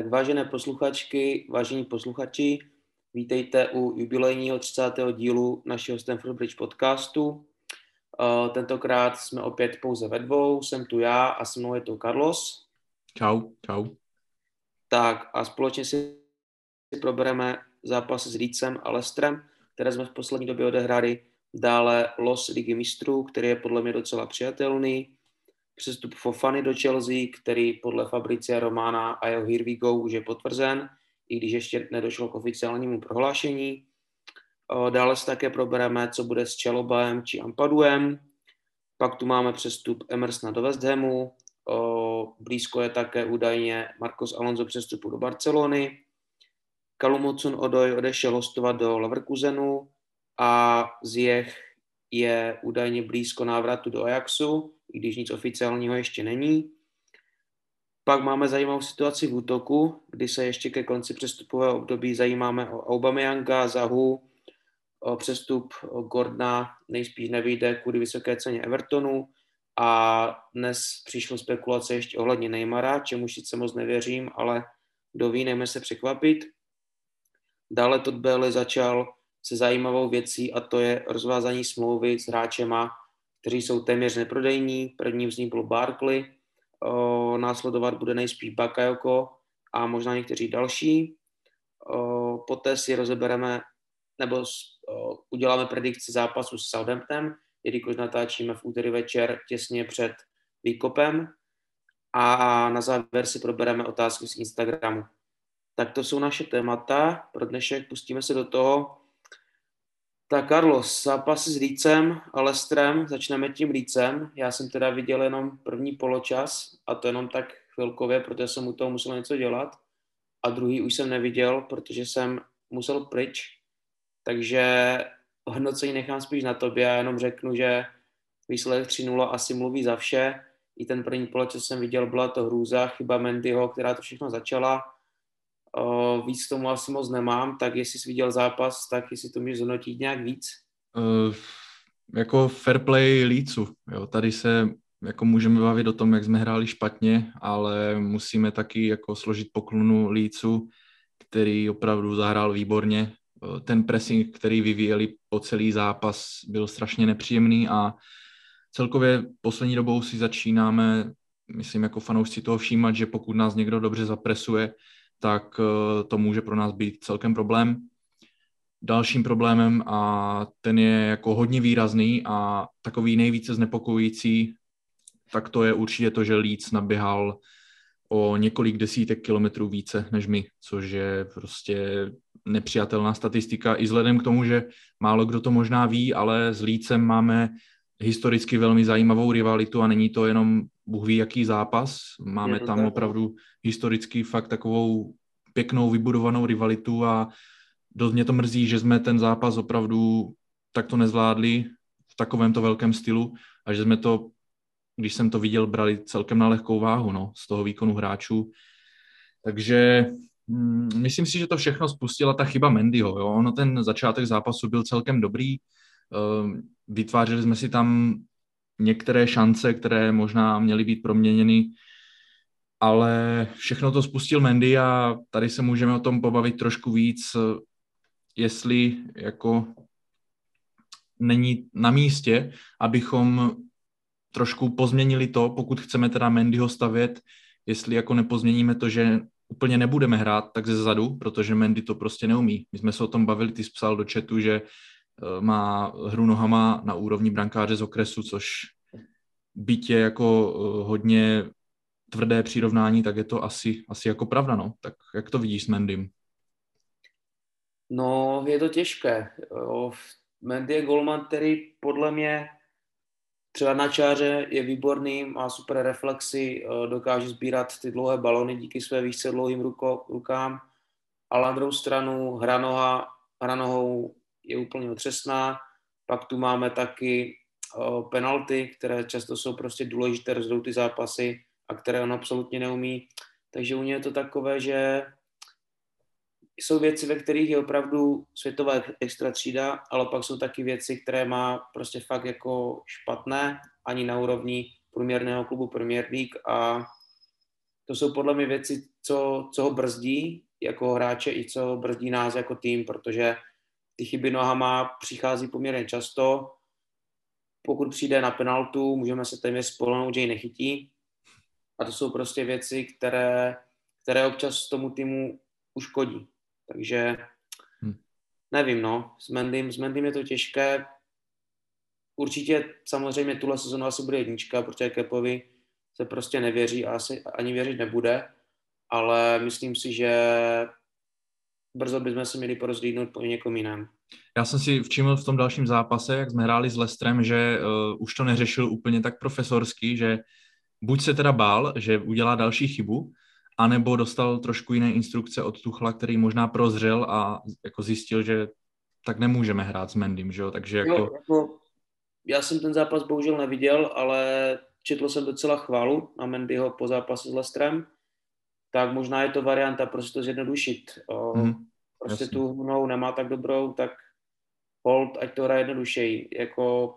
Tak vážené posluchačky, vážení posluchači, vítejte u jubilejního 30. dílu našeho Stanford Bridge podcastu. Eh, tentokrát jsme opět pouze ve dvou, jsem tu já a se mnou je tu Carlos. Čau, čau. Tak a společně si probereme zápasy s Leedsem a Lestrem, které jsme v poslední době odehráli. Dále los Ligy mistrů, který je podle mě docela přijatelný přestup Fofany do Chelsea, který podle Fabricia Romana a jeho Here We Go už je potvrzen, i když ještě nedošlo k oficiálnímu prohlášení. Dále se také probereme, co bude s Čelobaem či Ampaduem. Pak tu máme přestup Emersona do West Hamu. Blízko je také údajně Marcos Alonso přestupu do Barcelony. Kalumocun Odoj odešel hostovat do Leverkusenu a Ziyech je údajně blízko návratu do Ajaxu i když nic oficiálního ještě není. Pak máme zajímavou situaci v útoku, kdy se ještě ke konci přestupového období zajímáme o Aubameyanga, Zahu, o přestup Gordona nejspíš nevyjde kvůli vysoké ceně Evertonu a dnes přišlo spekulace ještě ohledně Neymara, čemu sice moc nevěřím, ale kdo ví, nejme se překvapit. Dále Todd Bailey začal se zajímavou věcí a to je rozvázání smlouvy s hráčema, kteří jsou téměř neprodejní. První z nich byl Barkley, následovat bude nejspíš Bakayoko a možná někteří další. Poté si rozebereme nebo uděláme predikci zápasu s Southamptonem, jelikož natáčíme v úterý večer těsně před výkopem a na závěr si probereme otázky z Instagramu. Tak to jsou naše témata. Pro dnešek pustíme se do toho. Tak Carlos, zápasy s Lícem a Lestrem, začneme tím Lícem. Já jsem teda viděl jenom první poločas a to jenom tak chvilkově, protože jsem u toho musel něco dělat. A druhý už jsem neviděl, protože jsem musel pryč. Takže hodnocení nechám spíš na tobě a jenom řeknu, že výsledek 3-0 asi mluví za vše. I ten první poločas jsem viděl, byla to hrůza, chyba Mendyho, která to všechno začala Uh, víc tomu asi moc nemám, tak jestli jsi viděl zápas, tak jestli to můžeš zhodnotit nějak víc? Uh, jako fair play Lícu, jo, tady se jako můžeme bavit o tom, jak jsme hráli špatně, ale musíme taky jako složit poklonu Lícu, který opravdu zahrál výborně. Ten pressing, který vyvíjeli po celý zápas, byl strašně nepříjemný a celkově poslední dobou si začínáme, myslím, jako fanoušci toho všímat, že pokud nás někdo dobře zapresuje, tak eh, to může pro nás být celkem problém. Dalším problémem, a ten je jako hodně výrazný a takový nejvíce znepokojující, tak to je určitě to, že Leeds naběhal o několik desítek kilometrů více než my, což je prostě nepřijatelná statistika i vzhledem k tomu, že málo kdo to možná ví, ale s Lícem máme historicky velmi zajímavou rivalitu a není to jenom Bůh ví jaký zápas. Máme tam opravdu historicky fakt takovou pěknou vybudovanou rivalitu a dost mě to mrzí, že jsme ten zápas opravdu takto nezvládli v takovémto velkém stylu a že jsme to, když jsem to viděl, brali celkem na lehkou váhu no, z toho výkonu hráčů. Takže hm, myslím si, že to všechno spustila ta chyba Mendyho. Jo? Ono ten začátek zápasu byl celkem dobrý. Ehm, vytvářeli jsme si tam některé šance, které možná měly být proměněny, ale všechno to spustil Mendy a tady se můžeme o tom pobavit trošku víc, jestli jako není na místě, abychom trošku pozměnili to, pokud chceme teda Mendyho stavět, jestli jako nepozměníme to, že úplně nebudeme hrát tak ze zadu, protože Mendy to prostě neumí. My jsme se o tom bavili, ty psal do chatu, že má hru nohama na úrovni brankáře z okresu, což je jako eh, hodně tvrdé přirovnání, tak je to asi, asi jako pravda, no. Tak jak to vidíš s Mendym? No, je to těžké. Mendy je golman, který podle mě třeba na čáře je výborný, má super reflexy, eh, dokáže sbírat ty dlouhé balony díky své výšce dlouhým ruko, rukám, ale na druhou stranu hra, noha, hra nohou je úplně otřesná. Pak tu máme taky penalty, které často jsou prostě důležité, rozhodou ty zápasy a které on absolutně neumí. Takže u něj je to takové, že jsou věci, ve kterých je opravdu světová extra třída, ale pak jsou taky věci, které má prostě fakt jako špatné, ani na úrovni průměrného klubu Premier League a to jsou podle mě věci, co, co ho brzdí jako hráče i co brzdí nás jako tým, protože ty chyby nohama přichází poměrně často. Pokud přijde na penaltu, můžeme se téměř spolehnout, že ji nechytí. A to jsou prostě věci, které, které občas tomu týmu uškodí. Takže hm. nevím, no. S Mendym, s Mendym je to těžké. Určitě samozřejmě tuhle sezonu asi bude jednička, protože Kepovi se prostě nevěří a asi ani věřit nebude, ale myslím si, že brzo bychom se měli porozlídnout po někom jiném. Já jsem si všiml v tom dalším zápase, jak jsme hráli s Lestrem, že uh, už to neřešil úplně tak profesorský, že buď se teda bál, že udělá další chybu, anebo dostal trošku jiné instrukce od Tuchla, který možná prozřel a jako zjistil, že tak nemůžeme hrát s Mendym, že jo, takže jako... Jo, jako... Já jsem ten zápas bohužel neviděl, ale četl jsem docela chválu na Mendyho po zápase s Lestrem, tak možná je to varianta prostě to zjednodušit. Hmm, prostě jasný. tu hnou nemá tak dobrou, tak hold, ať to hraje jednodušeji. Jako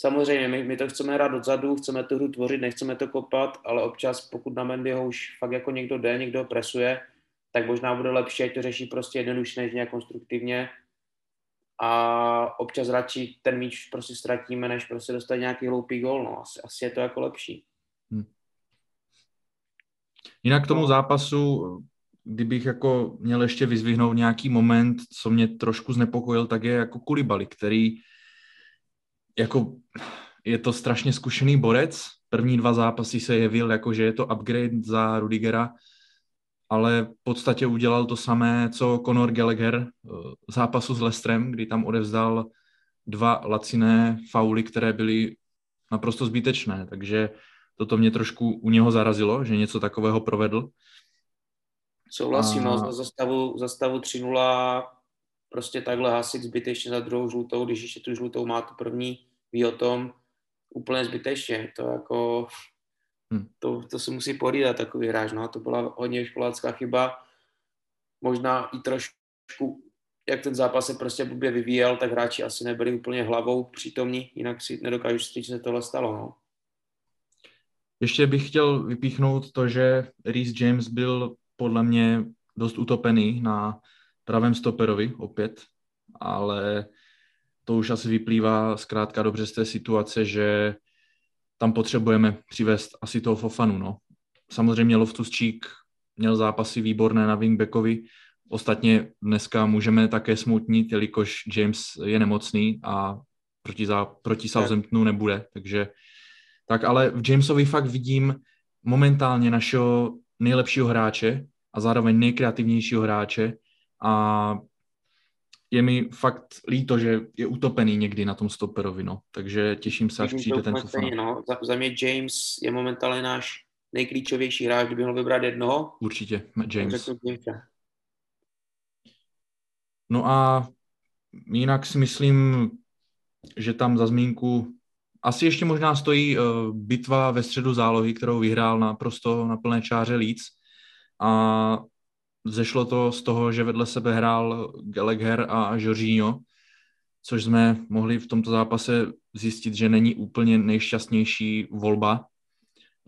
Samozřejmě, my, my to chceme hrát odzadu, chceme tu hru tvořit, nechceme to kopat, ale občas, pokud na Mendyho už fakt jako někdo jde, někdo presuje, tak možná bude lepší, ať to řeší prostě jednoduše, než nějak konstruktivně. A občas radši ten míč prostě ztratíme, než prostě dostat nějaký hloupý gol. No. Asi, asi je to jako lepší. Jinak k tomu zápasu, kdybych jako měl ještě vyzvihnout nějaký moment, co mě trošku znepokojil, tak je jako Kulibali, který jako je to strašně zkušený borec. První dva zápasy se jevil jako, že je to upgrade za Rudigera, ale v podstatě udělal to samé, co Conor Gallagher eh, v zápasu s Lestrem, kdy tam odevzdal dva laciné fauly, které byly naprosto zbytečné, takže toto mě trošku u něho zarazilo, že něco takového provedl. Souhlasím, a... no, za stavu, za stavu 3-0 prostě takhle hasit zbytečně za druhou žlutou, když ještě tu žlutou má tu první, ví o tom úplně zbytečně. To jako, hmm. to, to se musí pohlídat takový hráč, no. To byla hodně školácká chyba. Možná i trošku, jak ten zápas se prostě blbě vyvíjel, tak hráči asi nebyli úplně hlavou přítomní, jinak si nedokážu říct, že se tohle stalo, no. Ještě bych chtěl vypíchnout to, že Reese James byl podle mě dost utopený na pravém stoperovi opět, ale to už asi vyplývá zkrátka dobře z té situace, že tam potřebujeme přivést asi toho Fofanu. No. Samozřejmě Loftus Cheek měl zápasy výborné na wingbackovi, ostatně dneska můžeme také smutnit, jelikož James je nemocný a proti, za, proti Southamptonu nebude, takže tak ale v Jamesovi fakt vidím momentálně našeho nejlepšího hráče a zároveň nejkreativnějšího hráče a je mi fakt líto, že je utopený někdy na tom stoperovi, no. Takže těším se, až přijde ten Fofana. No. Za, za mě James je momentálně náš nejklíčovější hráč, kdyby měl vybrat jednoho. Určitě, James. No a jinak si myslím, že tam za zmínku asi ještě možná stojí uh, bitva ve středu zálohy, kterou vyhrál naprosto na plné čáře Leeds. A Zešlo to z toho, že vedle sebe hrál Gallagher a Jorginho, což jsme mohli v tomto zápase zjistit, že není úplně nejšťastnější volba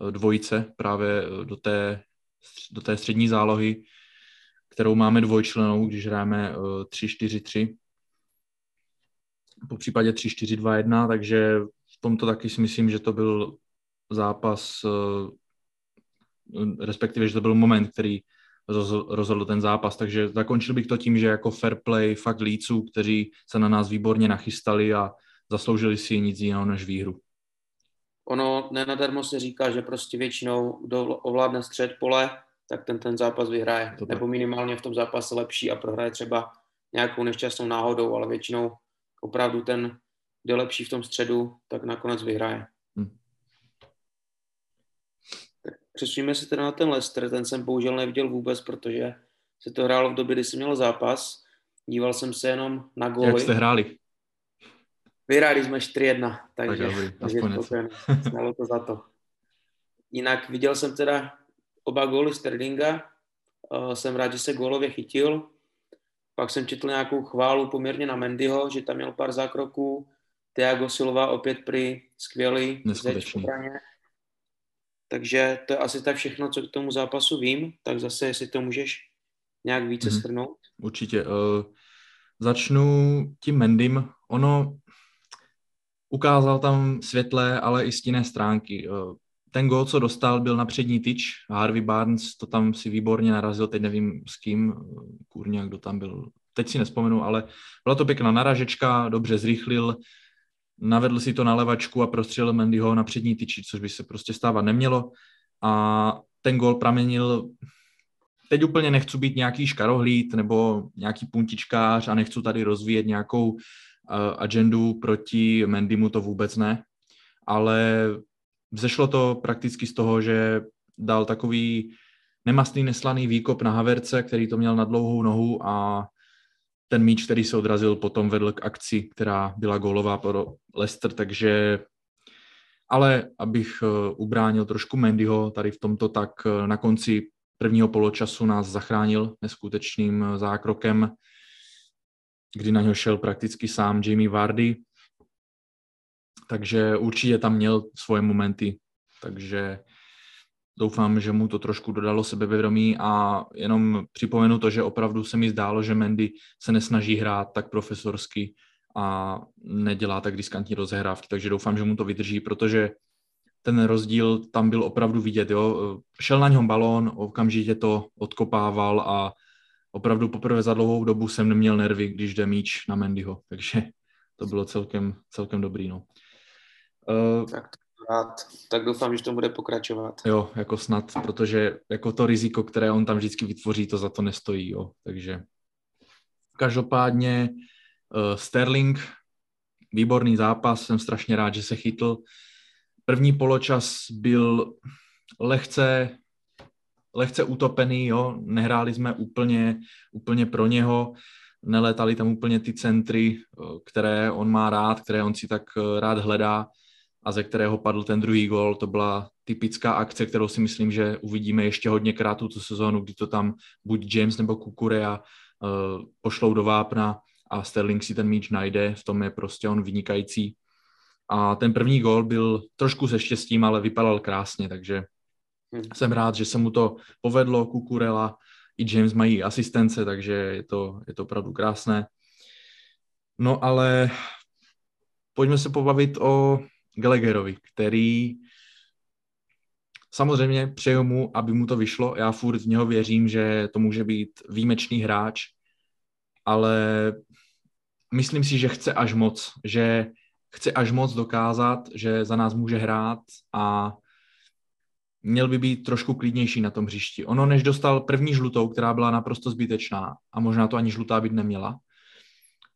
eh, dvojice právě eh, do té, do té střední zálohy, kterou máme dvojčlenou, když hrajeme 3-4-3, eh, po případě 3-4-2-1, takže tomto taky si myslím, že to byl zápas, respektive, že to byl moment, který rozhodl ten zápas. Takže zakončil bych to tím, že jako fair play fakt líců, kteří se na nás výborně nachystali a zasloužili si nic jiného než výhru. Ono nenadarmo se říká, že prostě většinou, kdo ovládne střed pole, tak ten ten zápas vyhraje. To Nebo minimálně v tom zápase lepší a prohraje třeba nějakou nešťastnou náhodou, ale většinou opravdu ten, kdo lepší v tom středu, tak nakonec vyhraje. Přesuníme se teda na ten Leicester, ten jsem bohužel neviděl vůbec, protože se to hrálo v době, kdy jsem měl zápas. Díval jsem se jenom na góly. Jak jste hráli? Vyhráli jsme 4-1, takže, tak takže to, to za to. Jinak viděl jsem teda oba góly Sterlinga, uh, jsem rád, že se gólově chytil. Pak jsem četl nějakou chválu poměrně na Mendyho, že tam měl pár zákroků. Thiago Silva opět při skvělý. Takže to je asi tak všechno, co k tomu zápasu vím, tak zase, jestli to můžeš nějak více mm-hmm. shrnout. Určitě. Uh, začnu tím Mendym. Ono ukázal tam světlé, ale i stinné stránky. Uh, ten gol, co dostal, byl na přední tyč. Harvey Barnes to tam si výborně narazil, teď nevím s kým, kurňa, kdo tam byl, teď si nespomenu, ale byla to pěkná naražečka, dobře zrychlil, navedl si to na levačku a prostřelil Mendyho na přední tyči, což by se prostě stávat nemělo. A ten gol pramenil, teď úplně nechci být nějaký škarohlíd nebo nějaký puntičkář a nechci tady rozvíjet nějakou uh, agendu proti Mendymu, to vůbec ne, ale Vzešlo to prakticky z toho, že dal takový nemastný, neslaný výkop na Haverce, který to měl na dlouhou nohu a ten míč, který se odrazil, potom vedl k akci, která byla gólová pro Leicester, takže ale abych eh, ubránil trošku Mendyho tady v tomto, tak eh, na konci prvního poločasu nás zachránil neskutečným eh, zákrokem, kdy na něho šel prakticky sám Jamie Vardy. Takže určitě tam měl svoje momenty, takže doufám, že mu to trošku dodalo sebevědomí a jenom připomenu to, že opravdu se mi zdálo, že Mendy se nesnaží hrát tak profesorsky a nedělá tak diskantní rozehrávky, takže doufám, že mu to vydrží, protože ten rozdíl tam byl opravdu vidět. Jo? Šel na něm balón, okamžitě to odkopával a opravdu poprvé za dlouhou dobu jsem neměl nervy, když jde míč na Mendyho, takže to bylo celkem, celkem dobrý. No. Uh, tak rád. Tak doufám, že to bude pokračovat. Jo, jako snad, protože jako to riziko, které on tam vždycky vytvoří, to za to nestojí, jo. Takže každopádně uh, Sterling, výborný zápas, jsem strašně rád, že se chytl. První poločas byl lehce, lehce utopený, jo. Nehráli jsme úplně, úplně pro něho nelétali tam úplně ty centry, které on má rád, které on si tak rád hledá a ze kterého padl ten druhý gol. To byla typická akce, kterou si myslím, že uvidíme ještě hodněkrát tuto sezónu, kdy to tam buď James nebo Kukurea uh, pošlou do vápna a Sterling si ten míč najde, v tom je prostě on vynikající. A ten první gol byl trošku se štěstím, ale vypadal krásně, takže hmm. jsem rád, že se mu to povedlo. Kukurela i James mají asistence, takže je to, je to opravdu krásné. No ale pojďme se pobavit o Gallagherovi, který samozřejmě přeju mu, aby mu to vyšlo. Já furt v něho věřím, že to může být výjimečný hráč, ale myslím si, že chce až moc, že chce až moc dokázat, že za nás může hrát a měl by být trošku klidnější na tom hřišti. Ono, než dostal první žlutou, která byla naprosto zbytečná a možná to ani žlutá být neměla,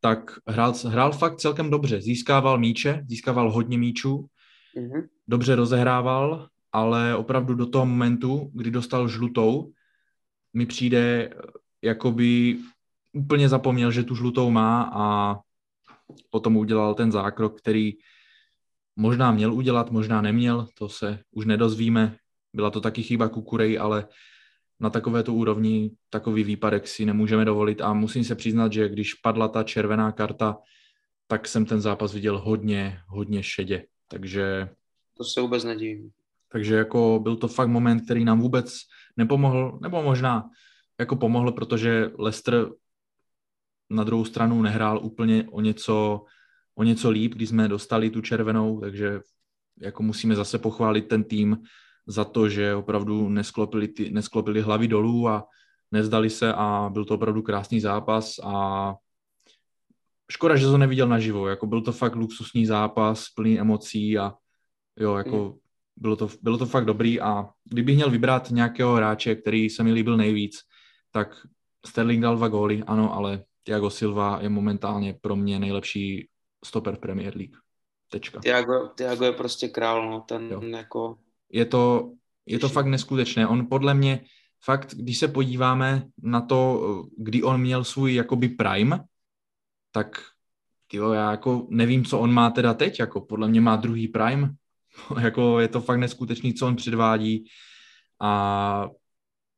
tak hrál, hrál fakt celkem dobře. Získával míče, získával hodně míčů, mm-hmm. dobře rozehrával, ale opravdu do toho momentu, kdy dostal žlutou, mi přijde, jakoby úplně zapomněl, že tu žlutou má a potom udělal ten zákrok, který možná měl udělat, možná neměl, to se už nedozvíme. Byla to taky chyba Kukurej, ale na takovéto úrovni takový výpadek si nemůžeme dovolit a musím se přiznat, že když padla ta červená karta, tak jsem ten zápas viděl hodně, hodně šedě. Takže... To se vůbec nedivím. Takže jako byl to fakt moment, který nám vůbec nepomohl, nebo možná jako pomohl, protože Leicester na druhou stranu nehrál úplně o něco, o něco líp, když jsme dostali tu červenou, takže jako musíme zase pochválit ten tým, za to, že opravdu nesklopili, ty, nesklopili hlavy dolů a nezdali se a byl to opravdu krásný zápas a škoda, že to neviděl naživo, jako byl to fakt luxusní zápas, plný emocí a jo, jako mm. bylo, to, bylo to fakt dobrý a kdybych měl vybrat nějakého hráče, který se mi líbil nejvíc, tak Sterling dal dva góly, ano, ale Thiago Silva je momentálně pro mě nejlepší stoper Premier League. Tečka. Thiago, Thiago je prostě král, no, ten jo. jako je to, je to fakt neskutečné. On podle mě fakt, když se podíváme na to, kdy on měl svůj jakoby prime, tak tyjo, já jako nevím, co on má teda teď, jako podle mě má druhý prime, jako je to fakt neskutečný, co on předvádí. A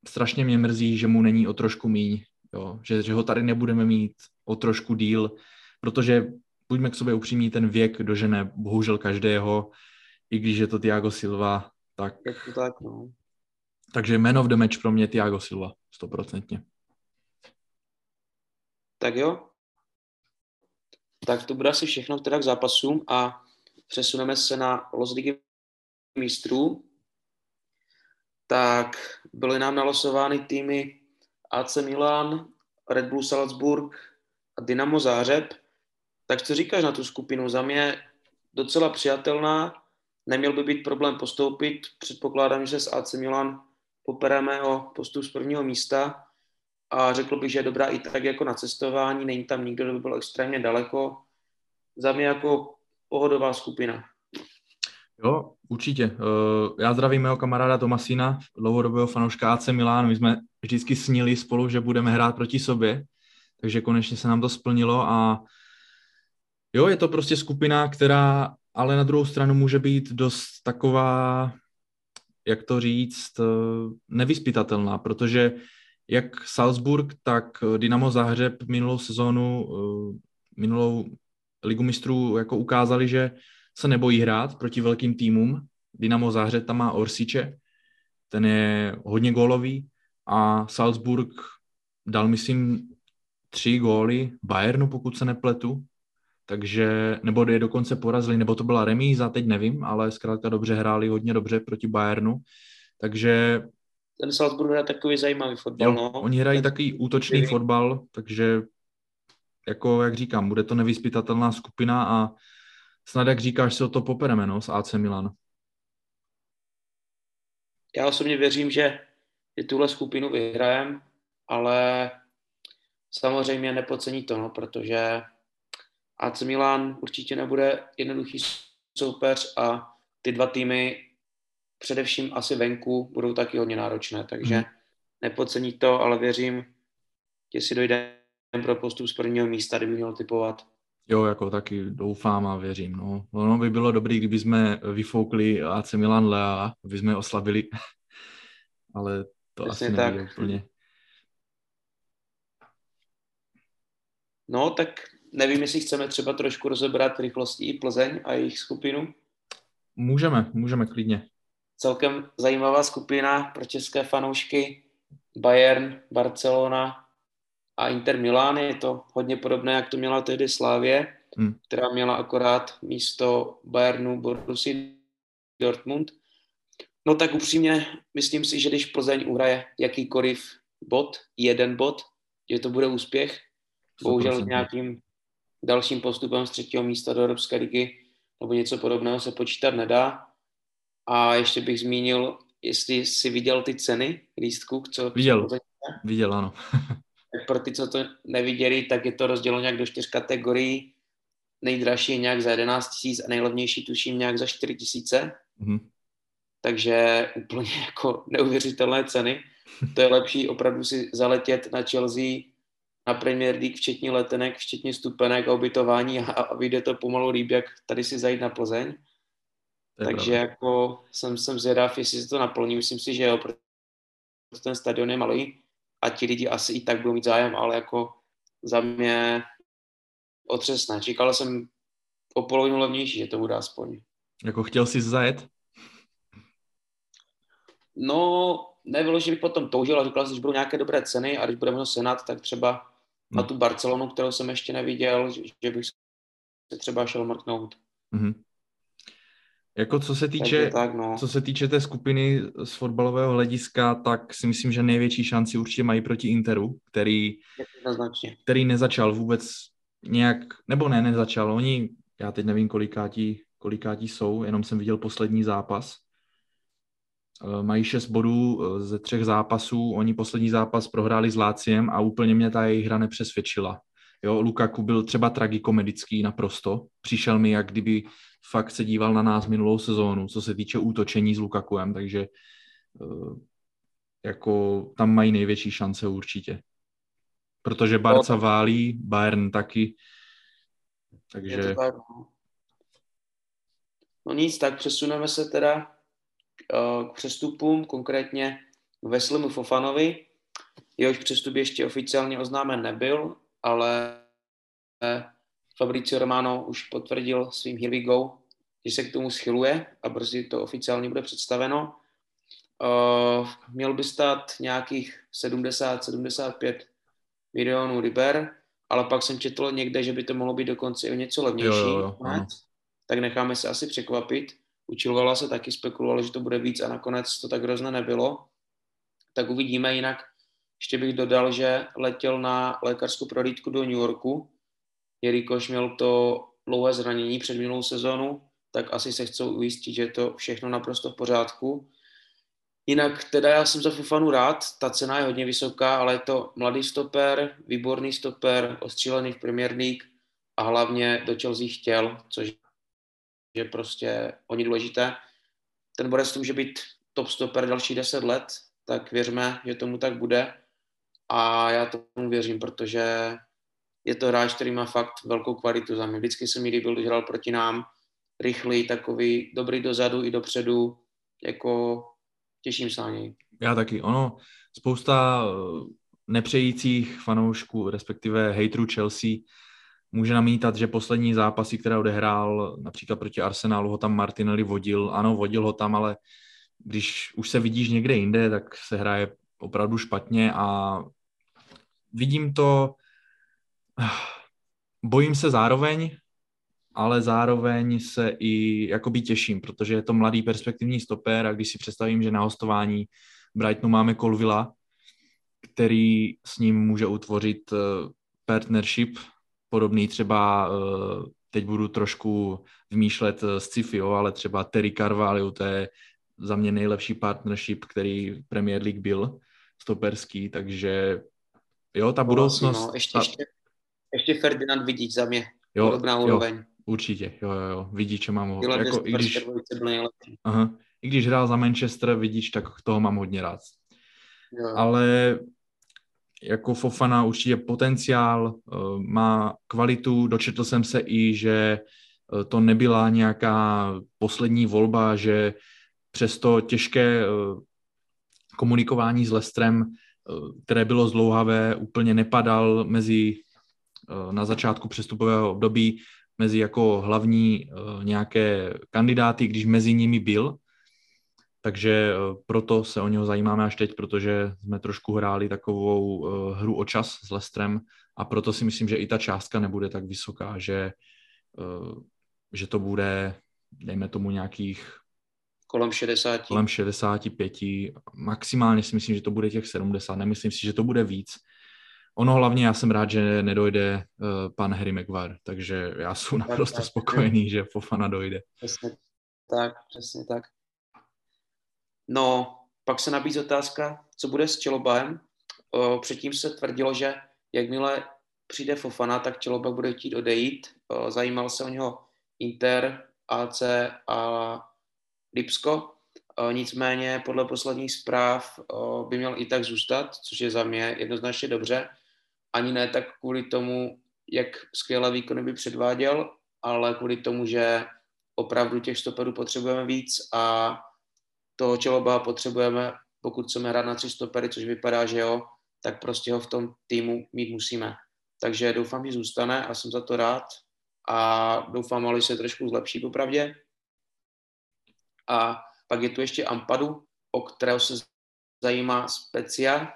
strašně mě mrzí, že mu není o trošku míň, jo, že, že ho tady nebudeme mít o trošku díl, protože buďme k sobě upřímní, ten věk dožene bohužel každého, i když je to Tiago Silva, Tak, Je to tak, no. takže man of the match pro mě Thiago Silva, stoprocentně. Tak jo. Tak to bude asi všechno teda k zápasům a přesuneme se na Los Ligy mistrů. Tak byly nám nalosovány týmy AC Milan, Red Bull Salzburg a Dynamo Zářeb. Tak co říkáš na tu skupinu? Za mě docela přijatelná. Neměl by být problém postoupit. Předpokládám, že s AC Milan popereme o postup z prvního místa a řekl bych, že je dobrá i tak jako na cestování. Není tam nikdo, kdo by byl extrémně daleko. Za mě jako pohodová skupina. Jo, určitě. Eh, Já zdravím mého kamaráda Tomasína, dlouhodobého fanouška AC Milán. My jsme vždycky snili spolu, že budeme hrát proti sobě, takže konečně se nám to splnilo a jo, je to prostě skupina, která ale na druhou stranu může být dost taková, jak to říct, eh, nevyspytatelná, protože jak Salzburg, tak Dynamo Záhřeb minulou sezónu, eh, minulou ligu mistrů jako ukázali, že se nebojí hrát proti velkým týmům. Dynamo Záhřeb tam má Orsiče, ten je hodně gólový a Salzburg dal, myslím, tři góly Bayernu, pokud se nepletu, takže, nebo je dokonce porazili, nebo to byla remíza, teď nevím, ale zkrátka dobře hráli hodně dobře proti Bayernu, takže Ten Salzburg je takový zajímavý fotbal. jo, No. oni hrají takový útočný Skvělý. fotbal, takže jako, jak říkám, bude to nevyspytatelná skupina a snad, jak říkáš, se o to popereme, no, s AC Milan. Já osobně věřím, že i tuhle skupinu vyhrajem, ale samozřejmě nepocení to, no, protože AC Milan určitě nebude jednoduchý soupeř a ty dva týmy především asi venku budou taky hodně náročné, takže Mhm. nepocení to, ale věřím, že si dojde pro postup z prvního místa, kdyby měl typovat. Jo, jako taky doufám a věřím. No. Ono by bylo dobré, kdyby jsme vyfoukli AC Milan Lea, aby jsme je oslavili, ale to Přesně asi tak. úplně. No, tak nevím, jestli chceme třeba trošku rozebrat rychlostí i Plzeň a jejich skupinu. Můžeme, můžeme klidně. celkem zajímavá skupina pro české fanoušky. Bayern, Barcelona a Inter Milan. Je to hodně podobné, jak to měla tehdy Slávě, Hmm. která měla akorát místo Bayernu Borussia Dortmund. No tak upřímně, myslím si, že když Plzeň uhraje jakýkoliv bod, jeden bod, že to bude úspěch. Bohužel s 100%. nějakým dalším postupem z třetího místa do Evropské ligy nebo něco podobného se počítat nedá. A ještě bych zmínil, jestli si viděl ty ceny lístků, co Viděl. Viděl, ano. tak pro ty, co to neviděli, tak je to rozděleno nějak do čtyř kategorií. Nejdražší je nějak za 11 tisíc a nejlevnější tuším nějak za 4 tisíce. Mhm. Takže úplně jako neuvěřitelné ceny. To je lepší opravdu si zaletět na Chelsea, na Premier League, včetně letenek, včetně stupenek a ubytování a, a vyjde to pomalu líp, jak tady si zajít na Plzeň. Je Takže pravda. jako jsem, jsem zvědav, jestli se to naplní. Myslím si, že jo, protože ten stadion je malý a ti lidi asi i tak budou mít zájem, ale jako za mě otřesné. Čekal jsem o polovinu levnější, že to bude aspoň. Jako chtěl jsi zajet? No, nebylo, že bych potom toužil a říkal jsem, že budou nějaké dobré ceny a když budeme ho senat, tak třeba na Hmm. tu Barcelonu, kterou jsem ještě neviděl, že, že bych se třeba šel mrknout. Mhm. Jako co se týče, tak, no. co se týče té skupiny z fotbalového hlediska, tak si myslím, že největší šanci určitě mají proti Interu, který, který nezačal vůbec nějak, nebo ne, nezačal. Oni, já teď nevím, kolikátí, kolikátí jsou, jenom jsem viděl poslední zápas. Eh, Mají šest bodů eh, ze třech zápasů, oni poslední zápas prohráli s Láciem a úplně mě ta jejich hra nepřesvědčila. Jo, Lukaku byl třeba tragikomedický naprosto. Přišel mi, jak kdyby fakt se díval na nás minulou sezónu, co se týče útočení s Lukakuem, takže eh, jako tam mají největší šance určitě. Protože Barca válí, Bayern taky, takže no. no nic, tak přesuneme se teda k přestupům, konkrétně k Veslimu Fofanovi. Jehož přestup ještě oficiálně oznámen nebyl, ale eh, Fabricio Romano už potvrdil svým Here we go, že se k tomu schyluje a brzy to oficiálně bude představeno. Uh, měl by stát nějakých 70-75 milionů liber, ale pak jsem četl někde, že by to mohlo být dokonce o něco levnější. Jo, jo, jo, tak necháme se asi překvapit. Učilovala se taky, spekulovalo, že to bude víc a nakonec to tak hrozně nebylo. Tak uvidíme jinak. Ještě bych dodal, že letěl na lékařskou prohlídku do New Yorku, jelikož měl to dlouhé zranění před minulou sezónu, tak asi se chcou ujistit, že je to všechno naprosto v pořádku. Jinak teda já jsem za Fufanu rád, ta cena je hodně vysoká, ale je to mladý stoper, výborný stoper, ostřílený v Premier League a hlavně do Chelsea chtěl, což je prostě oni důležité. Ten Borec může být top stoper další 10 let, tak věřme, že tomu tak bude a já tomu věřím, protože je to hráč, který má fakt velkou kvalitu za mě. Vždycky se mi líbil, když hrál proti nám, rychlý, takový, dobrý dozadu i dopředu, jako těším se na něj. Já taky, ono, spousta eh, nepřejících fanoušků, respektive hejtrů Chelsea, může namítat, že poslední zápasy, které odehrál, například proti Arsenálu, ho tam Martinelli vodil. Ano, vodil ho tam, ale když už se vidíš někde jinde, tak se hraje opravdu špatně a vidím to, bojím se zároveň, ale zároveň se i jakoby těším, protože je to mladý perspektivní stoper a když si představím, že na hostování Brightonu máme Colvilla, který s ním může utvořit eh, partnership, podobný třeba, eh, teď budu trošku vymýšlet z eh, sci ale třeba Terry Carvalho, to je za mě nejlepší partnership, který v Premier League byl, stoperský, takže jo, ta budoucnost... No, ještě, ta... ještě, ještě Ferdinand vidíš za mě, jo, podobná úroveň. Jo, určitě, jo, jo, jo, že mám ho. Jako, i, když, aha, I když hrál za Manchester, vidíš, tak toho mám hodně rád. Jo. Ale jako Fofana určitě potenciál, eh, má kvalitu, dočetl jsem se i, že eh, to nebyla nějaká poslední volba, že přesto těžké eh, komunikování s Lestrem, které bylo zdlouhavé, úplně nepadal mezi na začátku přestupového období mezi jako hlavní nějaké kandidáty, když mezi nimi byl, takže eh, proto se o něho zajímáme až teď, protože jsme trošku hráli takovou eh, hru o čas s Lestrem a proto si myslím, že i ta částka nebude tak vysoká, že, eh, že to bude, dejme tomu nějakých kolem 60. Kolem 65. Maximálně si myslím, že to bude těch 70. Nemyslím si, že to bude víc. Ono hlavně já jsem rád, že nedojde uh, pan Harry Maguire, takže já jsem naprosto tak, spokojený, že Fofana dojde. Přesně tak, přesně tak. No, pak se nabízí otázka, co bude s Čelobaem. Předtím se tvrdilo, že jakmile přijde Fofana, tak Čeloba bude chtít odejít. Zajímal se o něho Inter, AC a Lipsko. Nicméně podle posledních zpráv by měl i tak zůstat, což je za mě jednoznačně dobře. Ani ne tak kvůli tomu, jak skvělé výkony by předváděl, ale kvůli tomu, že opravdu těch stoperů potřebujeme víc a toho Čeloba potřebujeme, pokud chceme hrát na tři stopery, což vypadá, že jo, tak prostě ho v tom týmu mít musíme. Takže doufám, že zůstane a jsem za to rád a doufám, že se trošku zlepší popravdě. A pak je tu ještě Ampadu, o kterého se zajímá Specia,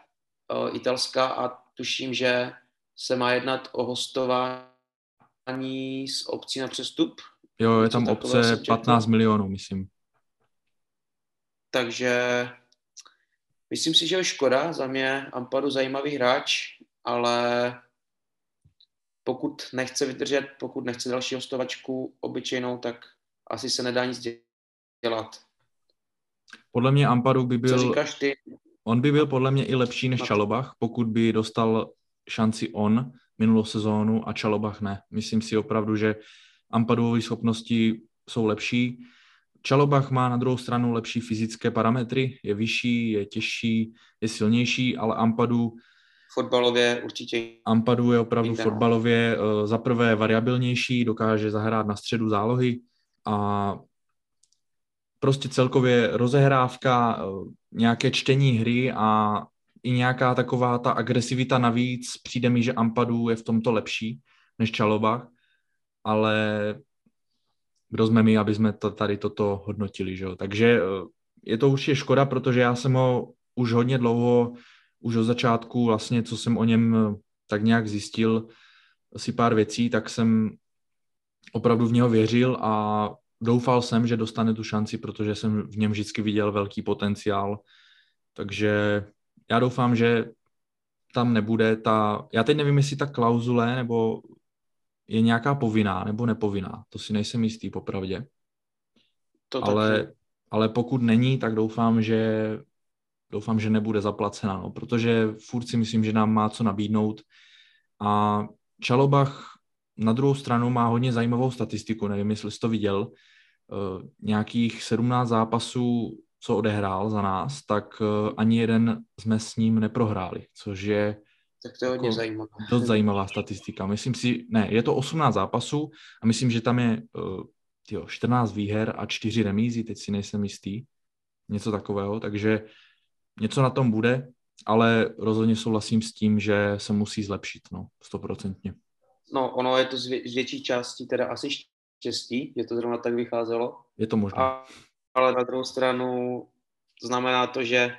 uh, italská a tuším, že se má jednat o hostování s obcí na přestup. Jo, je tam obce 15 milionů, myslím. Takže myslím si, že je škoda. Za mě Ampadu zajímavý hráč, ale pokud nechce vydržet, pokud nechce další hostovačku obyčejnou, tak asi se nedá nic dělat. Podle mě Ampadu by byl... Co říkáš ty? On by byl podle mě i lepší než Čalobach, pokud by dostal šanci on minulou sezónu a Čalobach ne. Myslím si opravdu, že Ampadové schopnosti jsou lepší. Čalobach má na druhou stranu lepší fyzické parametry, je vyšší, je těžší, je silnější, ale Ampadu fotbalově určitě. Ampadu je opravdu Víte, fotbalově uh, za prvé variabilnější, dokáže zahrát na středu zálohy a prostě celkově rozehrávka, uh, nějaké čtení hry a i nějaká taková ta agresivita navíc. Přijde mi, že Ampadu je v tomto lepší než Čalobach, ale kdo jsme my, aby jsme to, tady toto hodnotili. Že jo? Takže eh, je to určitě škoda, protože já jsem ho už hodně dlouho, už od začátku vlastně, co jsem o něm eh, tak nějak zjistil, si pár věcí, tak jsem opravdu v něho věřil a doufal jsem, že dostane tu šanci, protože jsem v něm vždycky viděl velký potenciál. Takže já doufám, že tam nebude ta, já teď nevím, jestli ta klauzule nebo je nějaká povinná nebo nepovinná, to si nejsem jistý popravdě. To ale, ale pokud není, tak doufám, že doufám, že nebude zaplacena, no, protože furt si myslím, že nám má co nabídnout. A Čalobach na druhou stranu má hodně zajímavou statistiku, nevím, jestli jsi to viděl, uh, nějakých 17 zápasů, co odehrál za nás, tak uh, ani jeden jsme s ním neprohráli, což je tak to je hodně jako zajímavé. Dost zajímavá statistika. Myslím si, ne, je to 18 zápasů a myslím, že tam je uh, tyjo, 14 výher a 4 remízy, teď si nejsem jistý. Něco takového, takže něco na tom bude, ale rozhodně souhlasím s tím, že se musí zlepšit, no, stoprocentně. No, ono je to z, vě- z větší části teda asi štěstí, že to zrovna tak vycházelo. Je to možné. A, ale na druhou stranu znamená to, že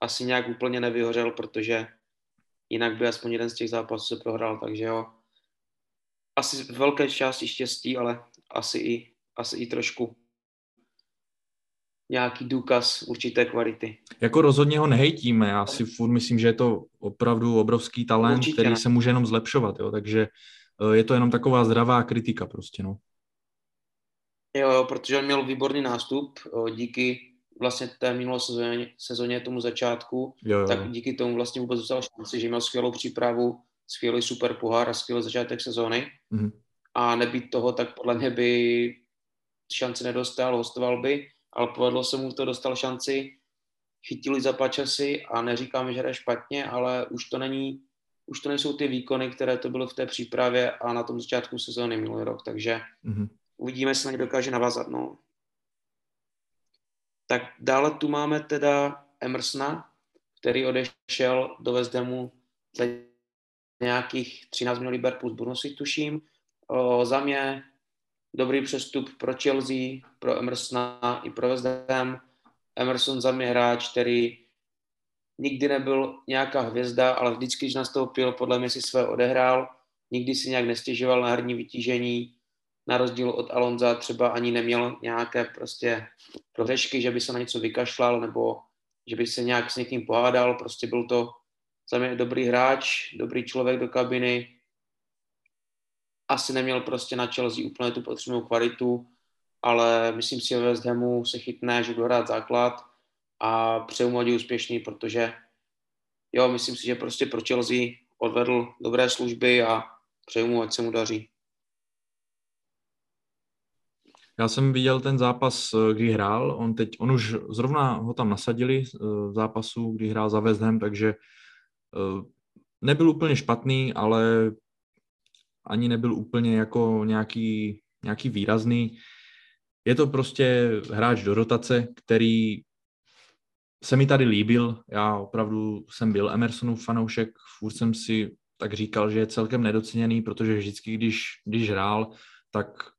asi nějak úplně nevyhořel, protože jinak by aspoň jeden z těch zápasů se prohrál, takže jo. Asi velké části štěstí, ale asi i, asi i trošku nějaký důkaz určité kvality. Jako rozhodně ho nehejtíme, já si furt myslím, že je to opravdu obrovský talent, Určitě který ne. se může jenom zlepšovat, jo, takže eh, je to jenom taková zdravá kritika prostě, no. Jo, jo, protože on měl výborný nástup, díky vlastně té minulé sezóně, sezóně tomu začátku, jo, jo. tak díky tomu vlastně vůbec dostal šanci, že měl skvělou přípravu, skvělý super pohár a skvělý začátek sezóny. Mm-hmm. A nebýt toho, tak podle mě by šanci nedostal, hostoval by, ale povedlo se mu to, dostal šanci, chytili za časy a neříkáme, že hraje špatně, ale už to není, už to nejsou ty výkony, které to bylo v té přípravě a na tom začátku sezóny minulý rok, takže mm-hmm. uvidíme, jestli na ně dokáže navázat. No. Tak dále tu máme teda Emersona, který odešel do Hamu za nějakých 13 milionů liber plus bonusy, tuším. O, za mě dobrý přestup pro Chelsea, pro Emersona i pro Ham. Emerson za mě hráč, který nikdy nebyl nějaká hvězda, ale vždycky, když nastoupil, podle mě si své odehrál, nikdy si nějak nestěžoval na herní vytížení, na rozdíl od Alonza třeba ani neměl nějaké prostě prohřešky, že by se na něco vykašlal nebo že by se nějak s někým pohádal, prostě byl to za mě dobrý hráč, dobrý člověk do kabiny, asi neměl prostě na Chelsea úplně tu potřebnou kvalitu, ale myslím si, že West Hamu se chytne, že bude hrát základ a přeju mu úspěšný, protože jo, myslím si, že prostě pro Chelsea odvedl dobré služby a přeju mu, ať se mu daří. Já jsem viděl ten zápas, eh, kdy hrál, on teď, on už zrovna ho tam nasadili eh, v zápasu, kdy hrál za West Ham, takže eh, nebyl úplně špatný, ale ani nebyl úplně jako nějaký, nějaký výrazný. Je to prostě hráč do rotace, který se mi tady líbil. Já opravdu jsem byl Emersonův fanoušek, furt jsem si tak říkal, že je celkem nedoceněný, protože vždycky, když, když hrál, tak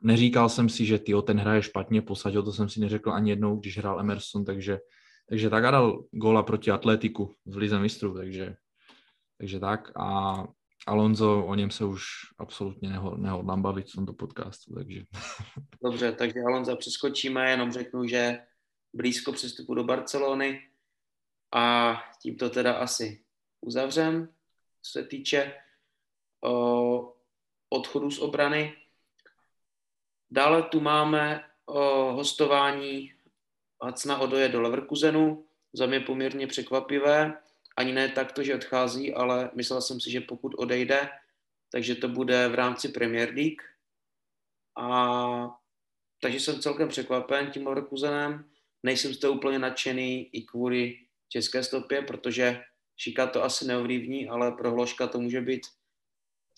neříkal jsem si, že ty ten hraje špatně, posadil, to jsem si neřekl ani jednou, když hrál Emerson, takže, takže tak a dal góla proti Atletiku v Lize mistrů, takže, takže tak a Alonso, o něm se už absolutně neho, nehodlám bavit v tomto podcastu, takže. Dobře, takže Alonso přeskočíme, jenom řeknu, že blízko přestupu do Barcelony a tímto teda asi uzavřem, co se týče o, odchodu z obrany. Dále tu máme o, hostování Hacna Odoje do Leverkusenu, za mě poměrně překvapivé. Ani ne takto, že odchází, ale myslel jsem si, že pokud odejde, takže to bude v rámci Premier League. A takže jsem celkem překvapen tím Leverkusenem. Nejsem z toho úplně nadšený i kvůli české stopě, protože Šika to asi neovlivní, ale pro Hloška to může být